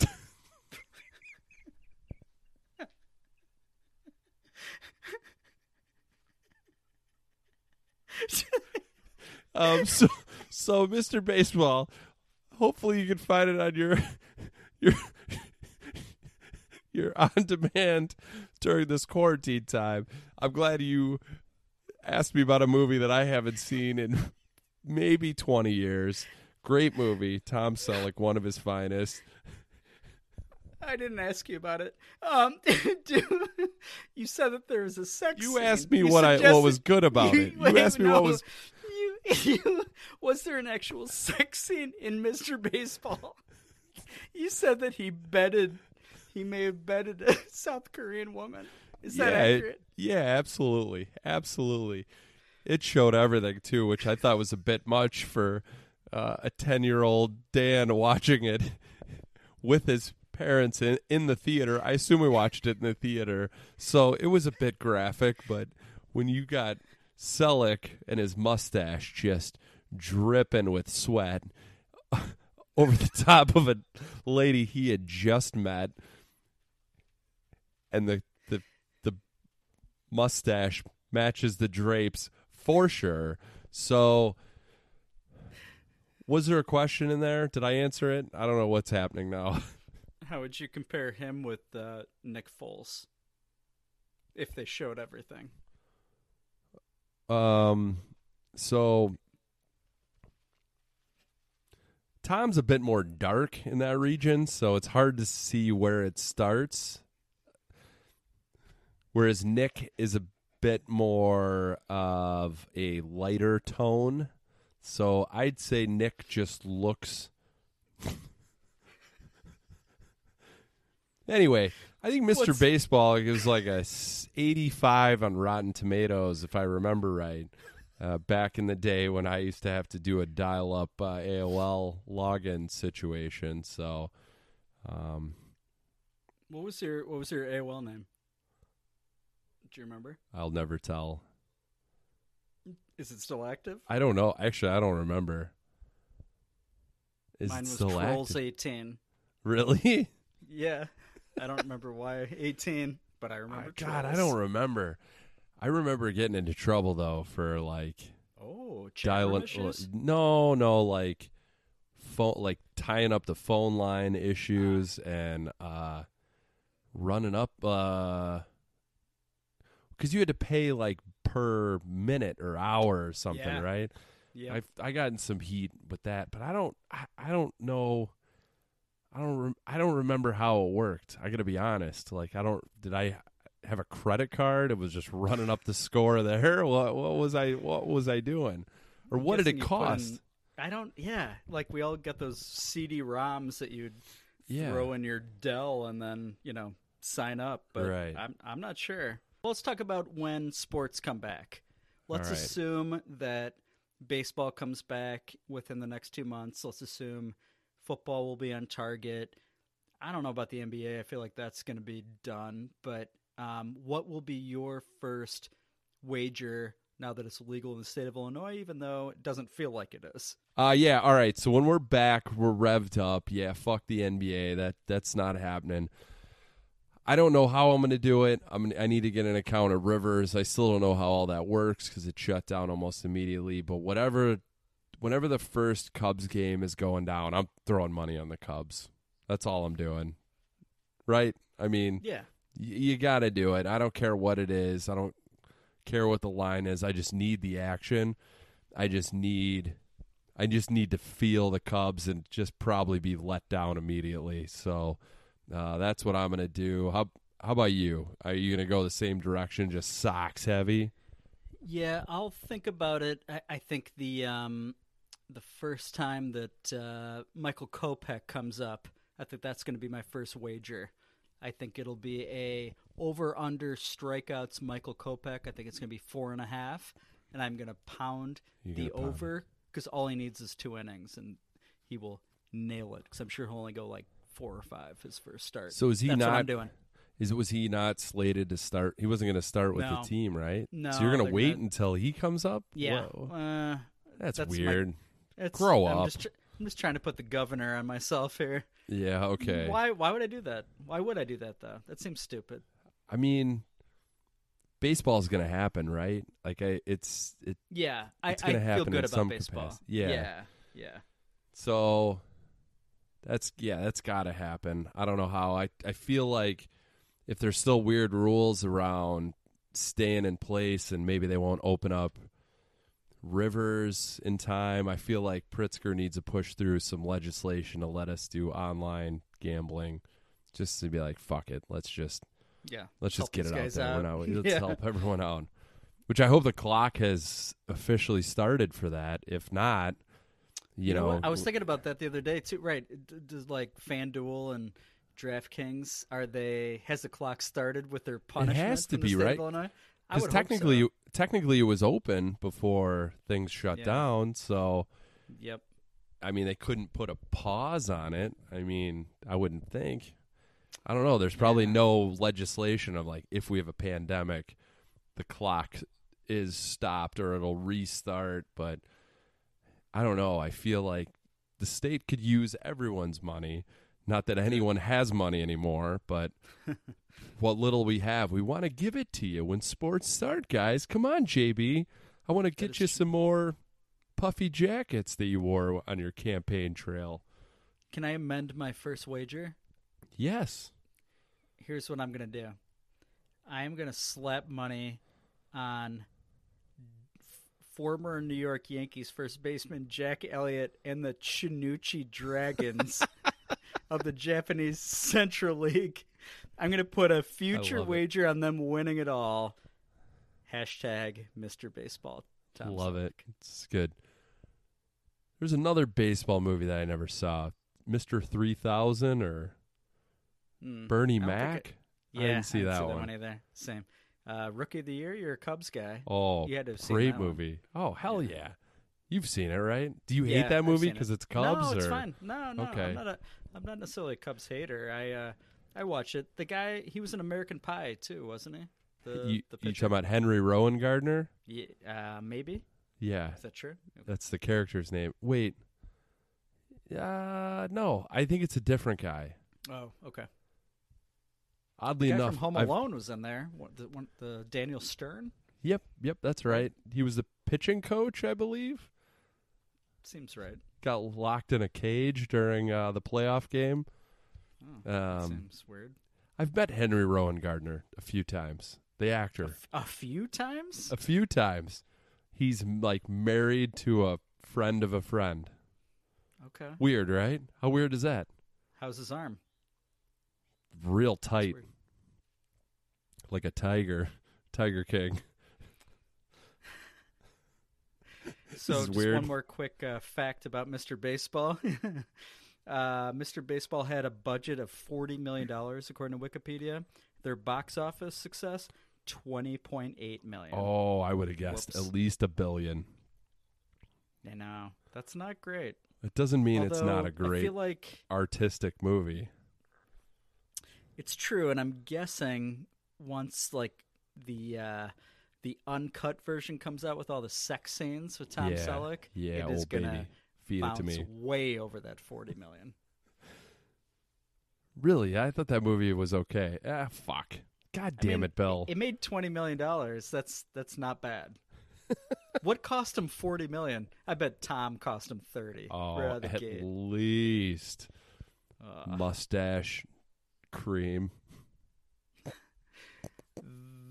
Um, so, so Mr. Baseball, hopefully you can find it on your your your on demand during this quarantine time. I'm glad you asked me about a movie that I haven't seen in maybe 20 years. Great movie, Tom Selleck, one of his finest. I didn't ask you about it. Um, do, you said that there was a sex. You scene. asked me You what I what was good about it. You wait, asked me no, what was You, you, was there an actual sex scene in Mr. Baseball? You said that he bedded. He may have bedded a South Korean woman. Is that yeah, it- accurate? yeah, absolutely, absolutely. It showed everything too, which I thought was a bit much for uh, a ten-year-old Dan watching it with his parents in in the theater. I assume we watched it in the theater, so it was a bit graphic. But when you got Selleck and his mustache just dripping with sweat over the top of a lady he had just met, and the the the mustache matches the drapes for sure. So, was there a question in there? Did I answer it? I don't know what's happening now. How would you compare him with uh, Nick Foles? If they showed everything. Um, so Tom's a bit more dark in that region, so it's hard to see where it starts. Whereas Nick is a bit more of a lighter tone. So I'd say Nick just looks. Anyway, I think Mr. What's- Baseball is like a 85 on Rotten Tomatoes, if I remember right. Uh, back in the day when I used to have to do a dial-up uh, AOL login situation, so um, What was your What was your AOL name? Do you remember? I'll never tell. Is it still active? I don't know. Actually, I don't remember. Is Mine was Trolls active? eighteen. Really? Yeah, I don't remember why eighteen, but I remember. God, I don't remember. I remember getting into trouble though for like Oh, dialing. No, no, like phone, like tying up the phone line issues and uh running up. uh because you had to pay like per minute or hour or something, Yeah. right? Yeah, I I got in some heat with that, but I don't I, I don't know I don't rem- I don't remember how it worked. I got to be honest. Like I don't did I have a credit card? It was just running up the score there. What what was I what was I doing? Or what did it put in- cost? I don't. Yeah, like we all get those CD-ROMs that you'd Yeah. throw in your Dell and then you know sign up. But Right. I'm I'm not sure. Let's talk about when sports come back. Let's right. assume that baseball comes back within the next two months. Let's assume football will be on target. I don't know about the NBA. I feel like that's going to be done. But um, what will be your first wager now that it's legal in the state of Illinois, even though it doesn't feel like it is? Uh yeah, all right. So when we're back, we're revved up. Yeah, fuck the NBA. That that's not happening. I don't know how I'm going to do it. I'm I need to get an account of Rivers. I still don't know how all that works cuz it shut down almost immediately, but whatever whenever the first Cubs game is going down, I'm throwing money on the Cubs. That's all I'm doing. Right? I mean, Yeah. y- you got to do it. I don't care what it is. I don't care what the line is. I just need the action. I just need I just need to feel the Cubs and just probably be let down immediately. So uh, that's what I'm going to do. How how about you? Are you going to go the same direction, just socks heavy? Yeah, I'll think about it. I, I think the um, the first time that uh, Michael Kopech comes up I think that's going to be my first wager. I think it'll be a over under strikeouts Michael Kopech. I think it's going to be four and a half, and I'm going to pound You're the pound over because all he needs is two innings, and he will nail it. Because I'm sure he'll only go like four or five his first start. So is he That's not What I'm doing. Is was he not slated to start? He wasn't going to start with No. the team, right? No, So you're going to wait gonna- until he comes up? Yeah, uh, that's, that's my- weird. It's, Grow I'm up. Just tr- I'm just trying to put the governor on myself here. yeah. Okay. Why? Why would I do that? Why would I do that though? That seems stupid. I mean, baseball's going to happen, right? Like I, it's it. Yeah, I, It's I gonna feel happen good in about some baseball. capacity. Yeah. yeah, yeah. So that's yeah, that's got to happen. I don't know how. I I feel like if there's still weird rules around staying in place and maybe they won't open up rivers in time, I feel like Pritzker needs to push through some legislation to let us do online gambling just to be like fuck it. Let's just Yeah. let's just get it out there. Out. not, let's Yeah. help everyone out. Which I hope the clock has officially started for that. If not, you, know, what? I was thinking about that the other day too. Right? Does like FanDuel and DraftKings are they? Has the clock started with their punishment? It has to be, right? Illinois? I because technically, hope technically, it was open before things shut Yeah. down. So. Yep. I mean, they couldn't put a pause on it. I mean, I wouldn't think. I don't know. There's probably Yeah. no legislation of like if we have a pandemic, the clock is stopped or it'll restart. But I don't know. I feel like the state could use everyone's money. Not that anyone has money anymore, but what little we have, we want to give it to you when sports start, guys. Come on, JB. I want to get you some more puffy jackets that you wore on your campaign trail. Can I amend my first wager? Yes. Here's what I'm gonna do. I am gonna slap money on former New York Yankees first baseman Jack Elliott and the Chunichi Dragons of the Japanese Central League. I'm gonna put a future love it. wager on them winning it all. Hashtag Mr. Baseball. Tom Love it. It's good. There's another baseball movie that I never saw. Mr. 3000 or Mm. Bernie I Mac? Yeah, I didn't see didn't that see one. either. Same. Uh, Rookie of the Year. You're a Cubs guy. Oh, You had to great that one. movie. Oh, hell yeah. You've seen it, right? Do you Yeah, hate that I've movie seen it. because it's Cubs? No, it's or? fine. No, no, Okay. I'm not a. I'm not necessarily a Cubs hater. I uh, I watch it. The guy, he was an American Pie too, wasn't he? The You, the you talking about Henry Rowengartner? Yeah, uh, maybe. Yeah, Is that true? that's the character's name. Wait. Uh, no, I think it's a different guy. Oh, okay. Oddly The guy enough, from Home I've- Alone was in there. What, the, one, the Daniel Stern Yep, yep, that's right. He was the pitching coach, I believe. Seems right. Got locked in a cage during uh, the playoff game. Oh, Um, seems weird. I've met Henry Rowengartner a few times. The actor, f- a few times. a few times. He's like married to a friend of a friend. Okay. Weird, right? How weird is that? How's his arm? Real tight, like a tiger, Tiger King. So just weird. one more quick uh, fact about Mr. Baseball. uh, Mr. Baseball had a budget of forty million dollars, according to Wikipedia. Their box office success twenty point eight million. Oh, I would have guessed Whoops. at least a billion. I know that's not great. It doesn't mean it's not a great like artistic movie. it's true, and I'm guessing once like the uh, the uncut version comes out with all the sex scenes with Tom yeah, Selleck, yeah, it is gonna baby, feed it bounce to me. way over that forty million. Really, I thought that movie was okay. Ah, fuck. God I damn mean, it, Bill. It made twenty million dollars. That's that's not bad. what cost him forty million? I bet Tom cost him thirty. oh, right out of the at gate. least Uh, mustache cream.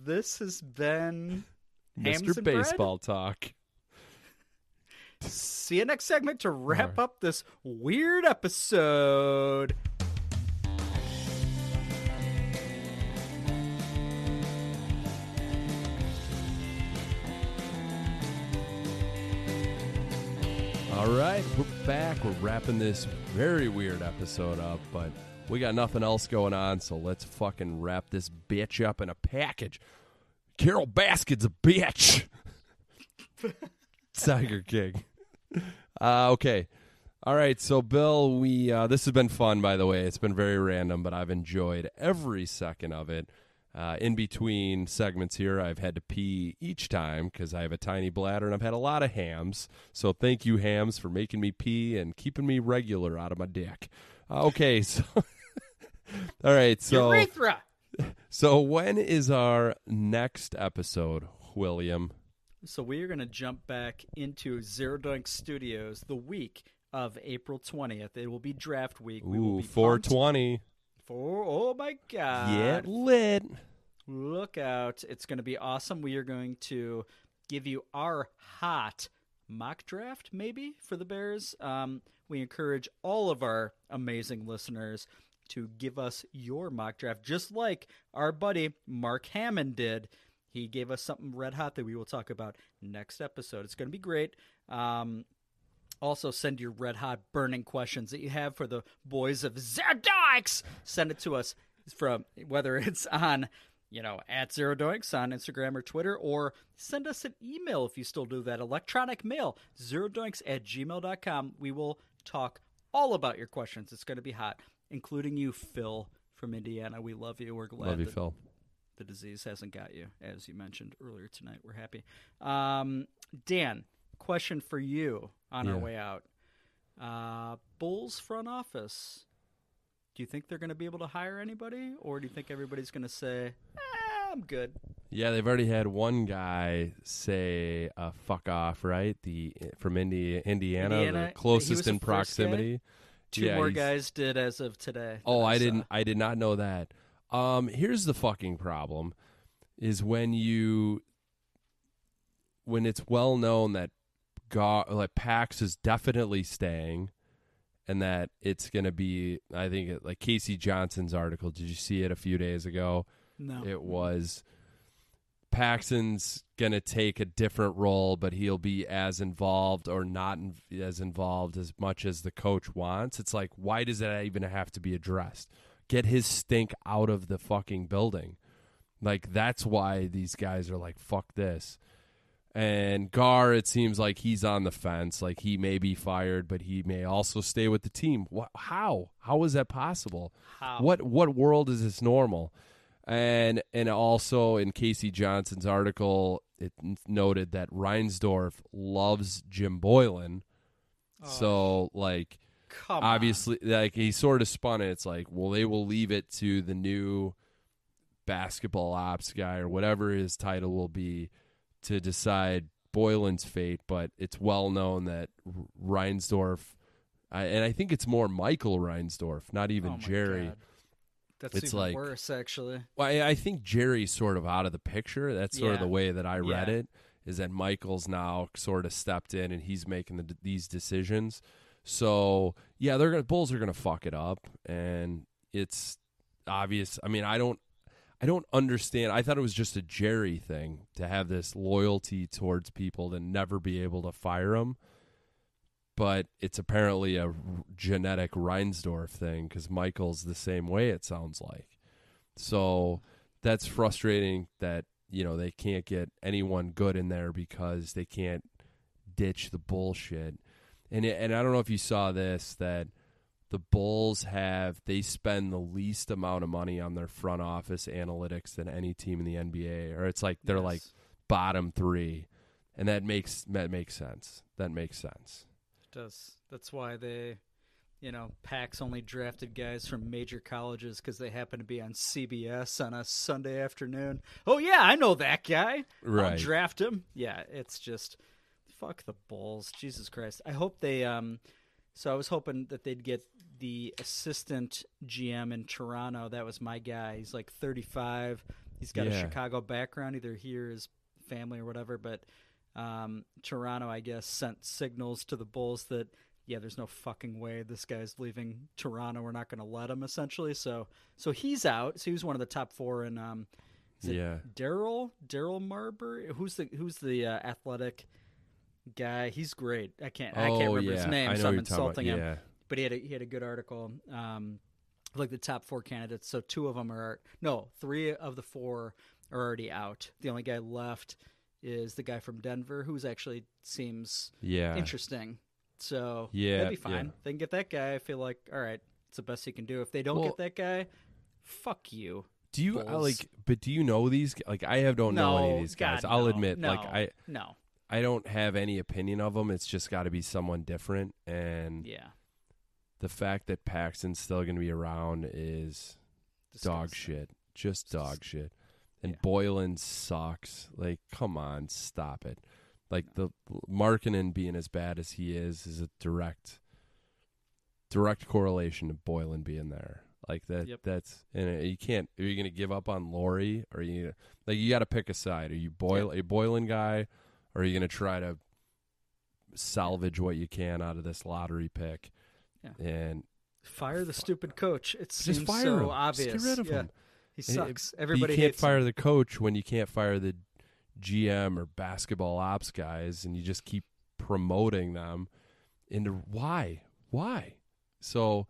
This has been Mr. and bread? Baseball Talk. See you next segment to wrap All up this weird episode. All right, we're back. We're wrapping this very weird episode up, but we got nothing else going on, so let's fucking wrap this bitch up in a package. Carole Baskin's a bitch. Tiger King. Uh, okay. All right, so Bill, we uh, this has been fun. By the way, it's been very random, but I've enjoyed every second of it. Uh, in between segments here, I've had to pee each time because I have a tiny bladder and I've had a lot of hams. So thank you, hams, for making me pee and keeping me regular out of my dick. Uh, okay, so all right, so Urethra. so when is our next episode, William? So we are going to jump back into Zero Dunk Studios the week of April 20th. It will be draft week. we will Ooh, be four pumped twenty. For oh my god. Get lit. Look out. It's going to be awesome. We are going to give you our hot mock draft, maybe, for the Bears. Um, we encourage all of our amazing listeners to give us your mock draft, just like our buddy Mark Hammond did. He gave us something red hot that we will talk about next episode. It's going to be great. Um, also, send your red hot burning questions that you have for the boys of Zero Doinks. Send it to us from whether it's on, you know, at Zerodoinks on Instagram or Twitter, or send us an email if you still do that. Electronic mail, zerodoinks at gmail.com. We will talk all about your questions. It's going to be hot, including you, Phil from Indiana. We love you. We're glad Love you, that Phil. the disease hasn't got you, as you mentioned earlier tonight. We're happy. Um, Dan, question for you on our way out. Uh, Bulls front office. Do you think they're going to be able to hire anybody, or do you think everybody's going to say, eh, "I'm good"? Yeah, they've already had one guy say uh, "fuck off," right? The from Indi- Indiana, Indiana, the closest in proximity. Two Yeah, more he's- guys did as of today. Oh, that I didn't. I did not know that. Um, here's the fucking problem: is when you when it's well known that God, like Pax is definitely staying, and that it's going to be. I think it, like K.C. Johnson's article. Did you see it a few days ago? No. It was Paxton's going to take a different role, but he'll be as involved or not in, as involved as much as the coach wants. It's like, why does that even have to be addressed? Get his stink out of the fucking building. Like, that's why these guys are like, fuck this. And Gar, it seems like he's on the fence. Like he may be fired, but he may also stay with the team. What? How? How is that possible? How? What? What world is this normal? And and also in K.C. Johnson's article, it noted that Reinsdorf loves Jim Boylen. Oh. So like Come on. obviously like he sort of spun it. It's like, well, they will leave it to the new basketball ops guy or whatever his title will be to decide Boylen's fate. But it's well known that Reinsdorf, I, and I think it's more Michael Reinsdorf, not even Oh Jerry. God. That's It's even like- worse, actually. Well, I, I think Jerry's sort of out of the picture. That's sort of the way that I read Yeah. it. Is that Michael's now sort of stepped in and he's making the, these decisions. So yeah, they're gonna Bulls are gonna fuck it up, and it's obvious. I mean, I don't, I don't understand. I thought it was just a Jerry thing to have this loyalty towards people to never be able to fire them. But it's apparently a genetic Reinsdorf thing because Michael's the same way. It sounds like. So that's frustrating that you know they can't get anyone good in there because they can't ditch the bullshit. And it, and I don't know if you saw this that the Bulls have they spend the least amount of money on their front office analytics than any team in the NBA, or it's like they're Yes. like bottom three, and that makes that makes sense. That makes sense. Does. That's why they, you know, Pax only drafted guys from major colleges because they happen to be on CBS on a Sunday afternoon. Oh yeah, I know that guy. I'll Right. draft him. Yeah, it's just fuck the Bulls. Jesus Christ. I hope they. Um, so I was hoping that they'd get the assistant GM in Toronto. That was my guy. He's like 35. He's got a Chicago background, either here his family or whatever. But um, Toronto, I guess, sent signals to the Bulls that yeah, there's no fucking way this guy's leaving Toronto. We're not going to let him. Essentially, so so he's out. So he was one of the top four in. Um, is it Yeah. Daryl Daryl Marbury. Who's the who's the uh, athletic guy. He's great. I can't I oh can't remember yeah, his name, I so I'm you're about. insulting him. But he had a, he had a good article. Um, like the top four candidates. So two of them are no, three of the four are already out. The only guy left is the guy from Denver, who's actually seems yeah. interesting. So Yeah, that'd be fine. yeah. They can get that guy. I feel like all right, it's the best he can do. If they don't Well- get that guy, fuck you. Do you uh, Bulls. like? But do you know these? Like, I have don't know any of these guys. God, I'll no, admit, no, like, I no, I don't have any opinion of them. It's just got to be someone different, and yeah, the fact that Paxton's still going to be around is dog shit. Just dog shit. And Yeah. Boylen sucks. Like, come on, stop it. Like the Markkanen being as bad as he is is a direct direct correlation to Boylen being there. Like that Yep. that's and uh, you can't are you going to give up on Lauri or are you like you got to pick a side. Are you Boyle a Boylen guy or are you going to try to salvage what you can out of this lottery pick? Yeah. And Fire the stupid coach. It just seems fire so him. obvious. Just get rid of yeah. him. He uh, sucks. But Everybody you can't fire him. the coach when you can't fire the GM or basketball ops guys, and you just keep promoting them into why, why? So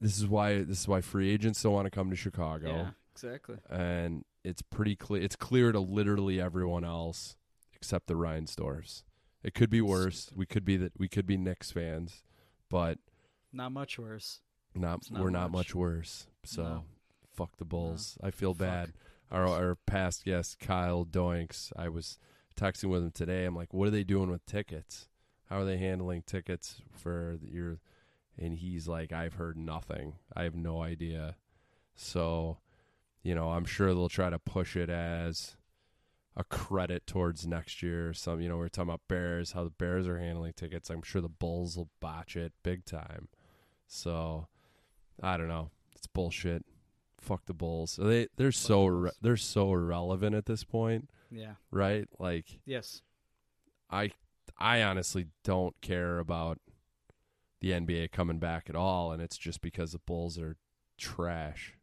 this is why this is why free agents don't want to come to Chicago, Yeah, exactly. and it's pretty clear. It's clear to literally everyone else except the Reinsdorfs. It could be worse. We could be that. We could be Knicks fans, but Not much worse. not, not we're not much. much worse. So No. Fuck the Bulls. I feel Fuck. bad. Our our past guest Kyle Doinks. I was texting with him today. I'm like, what are they doing with tickets? How are they handling tickets for the- your? And he's like, I've heard nothing. I have no idea. So, you know, I'm sure they'll try to push it as a credit towards next year. Some, you know, we're talking about Bears, how the Bears are handling tickets. I'm sure the Bulls will botch it big time. So, I don't know. It's bullshit. Fuck the Bulls. They they're so the they're so irrelevant at this point, Yeah. right? Like Yes. I I honestly don't care about the NBA coming back at all, and it's just because the Bulls are trash.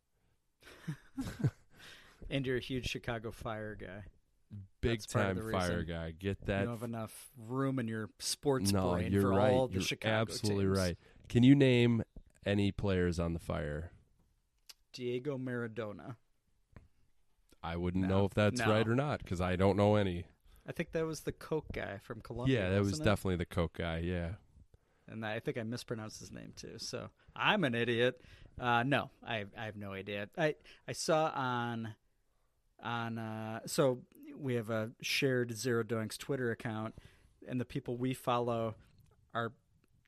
And you're a huge Chicago Fire guy. Big That's time fire guy. Get that. you don't have enough room in your sports no, brain you're for right. all the you're Chicago absolutely teams. right. Can you name any players on the fire? Diego Maradona. I wouldn't No. know if that's No. right or not because I don't know any. I think that was the Coke guy from Colombia. yeah, that was it? definitely the Coke guy. Yeah. and I think I mispronounced his name too. So I'm an idiot. Uh, no, I I have no idea. I I saw on on uh, so we have a shared Zero Doinks Twitter account, and the people we follow are.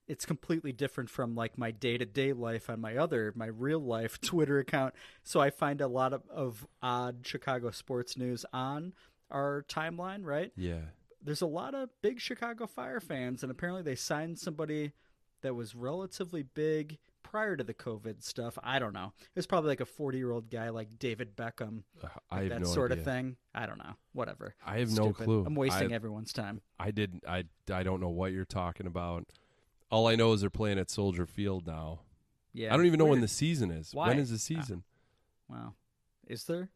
It's completely different from like my day to day life on my other my real life Twitter account. So I find a lot of, of odd Chicago sports news on our timeline, right? Yeah. there's a lot of big Chicago Fire fans, and apparently they signed somebody that was relatively big prior to the COVID stuff. I don't know. It was probably like a 40 year old guy like David Beckham, Uh, like that no sort idea. of thing. I don't know. Whatever. I have no clue. I'm wasting I- everyone's time. I didn't. I I don't know what you're talking about. All I know is they're playing at Soldier Field now. Yeah. I don't even know when the season is. Why? When is the Ah. season? Wow. Is there?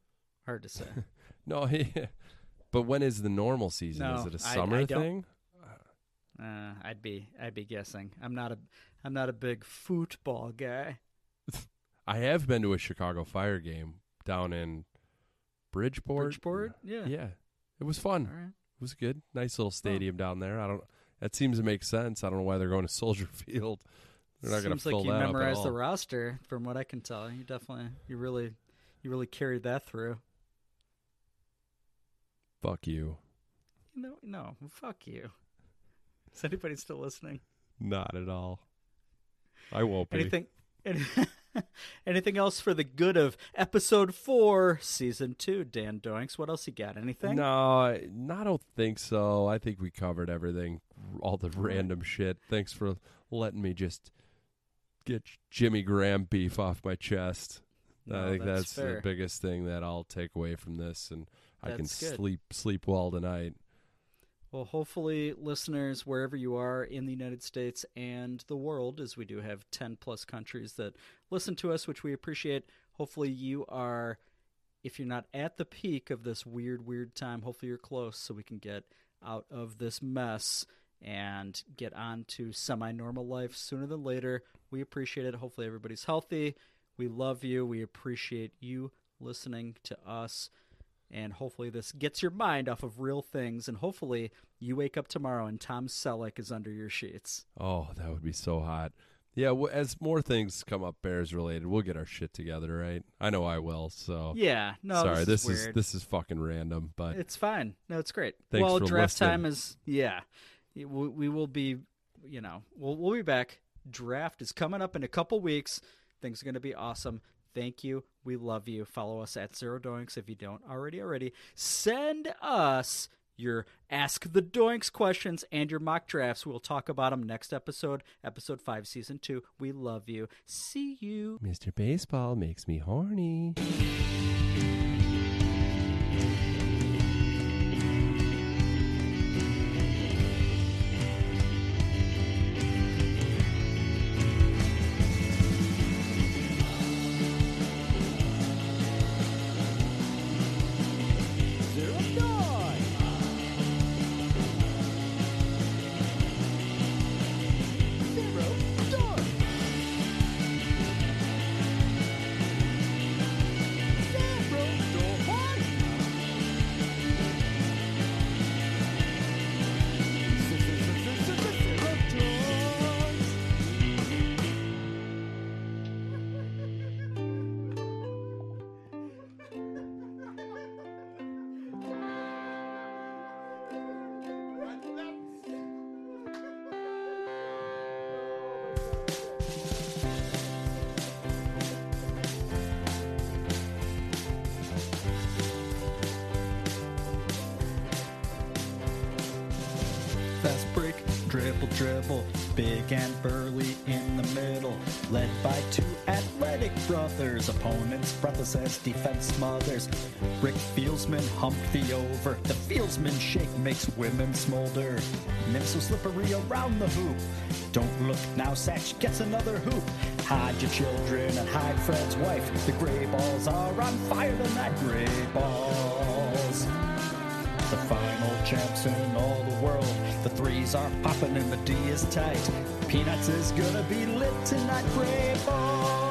Hard to say. No, but when is the normal season? is it a summer I don't- thing? uh, I'd be I'd be guessing. I'm not a I'm not a big football guy. I have been to a Chicago Fire game down in Bridgeport. Bridgeport? Yeah. Yeah, it was fun. Right. It was good. Nice little stadium down there. I don't. That seems to make sense. I don't know why they're going to Soldier Field. They're not going to Seems fill like you that up at memorized the roster, from what I can tell. You definitely, you really, you really carried that through. Fuck you. No, no, fuck you. Is anybody still listening? Not at all. I won't be. Anything? Any, anything else for the good of episode four, season two? Dan Doinks. What else you got? Anything? No, I I don't think so. I think we covered everything, all the random shit. Thanks for letting me just get Jimmy Graham beef off my chest. I think that's that's, the biggest thing that I'll take away from this, and I can good. sleep sleep well tonight. Well, hopefully, listeners, wherever you are in the United States and the world, as we do have 10 plus countries that listen to us, which we appreciate, hopefully you are, if you're not at the peak of this weird, weird time, hopefully you're close so we can get out of this mess and get on to semi normal life sooner than later. We appreciate it. Hopefully, everybody's healthy. We love you. We appreciate you listening to us. And hopefully, this gets your mind off of real things. And hopefully, you wake up tomorrow and Tom Selleck is under your sheets. Oh, that would be so hot. Yeah, w- as more things come up Bears related, we'll get our shit together, right? I know I will. So Yeah, no, sorry, this, this is, is this is fucking random, but It's fine. No, it's great. Thanks well, draft listening. time is yeah. We, we will be, you know, we'll we'll be back. Draft is coming up in a couple weeks. Things are going to be awesome. Thank you. We love you. Follow us at Zero Doinks if you don't already already. Send us your Ask the Doinks questions and your mock drafts. We'll talk about them next episode, episode 5, season 2. We love you. See you. Mr. Baseball makes me horny. Fast break, dribble, dribble, big and burly in the middle. Led by two athletic brothers, opponents breathless as defense smothers. Rick Fieldsman hump the over. The Fieldsman shake makes women smolder. Nim so slippery around the hoop. Don't look now, Satch gets another hoop. Hide your children and hide Fred's wife. The gray balls are on fire tonight, gray balls the final champs in all the world. The threes are popping and the D is tight. Peanuts is gonna be lit tonight. Balls,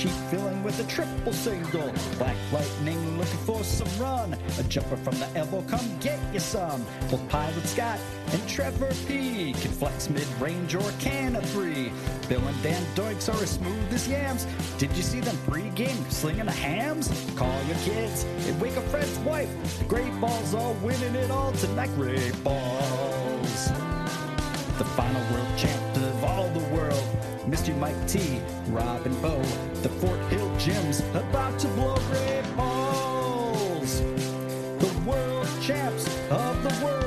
Sheet filling with a triple single. Black lightning looking for some run. A jumper from the elbow, come get you some. Both Pilot Scott and Trevor P can flex mid range or can a three. Bill and Dan Doinks are as smooth as yams. Did you see them pregame slinging the hams? Call your kids and wake up Fred's wife. The Great Balls are winning it all tonight. Great Balls Mr. Mike T, Rob and Bo, the Fort Hill Gym's about to blow great balls. The world champs of the world.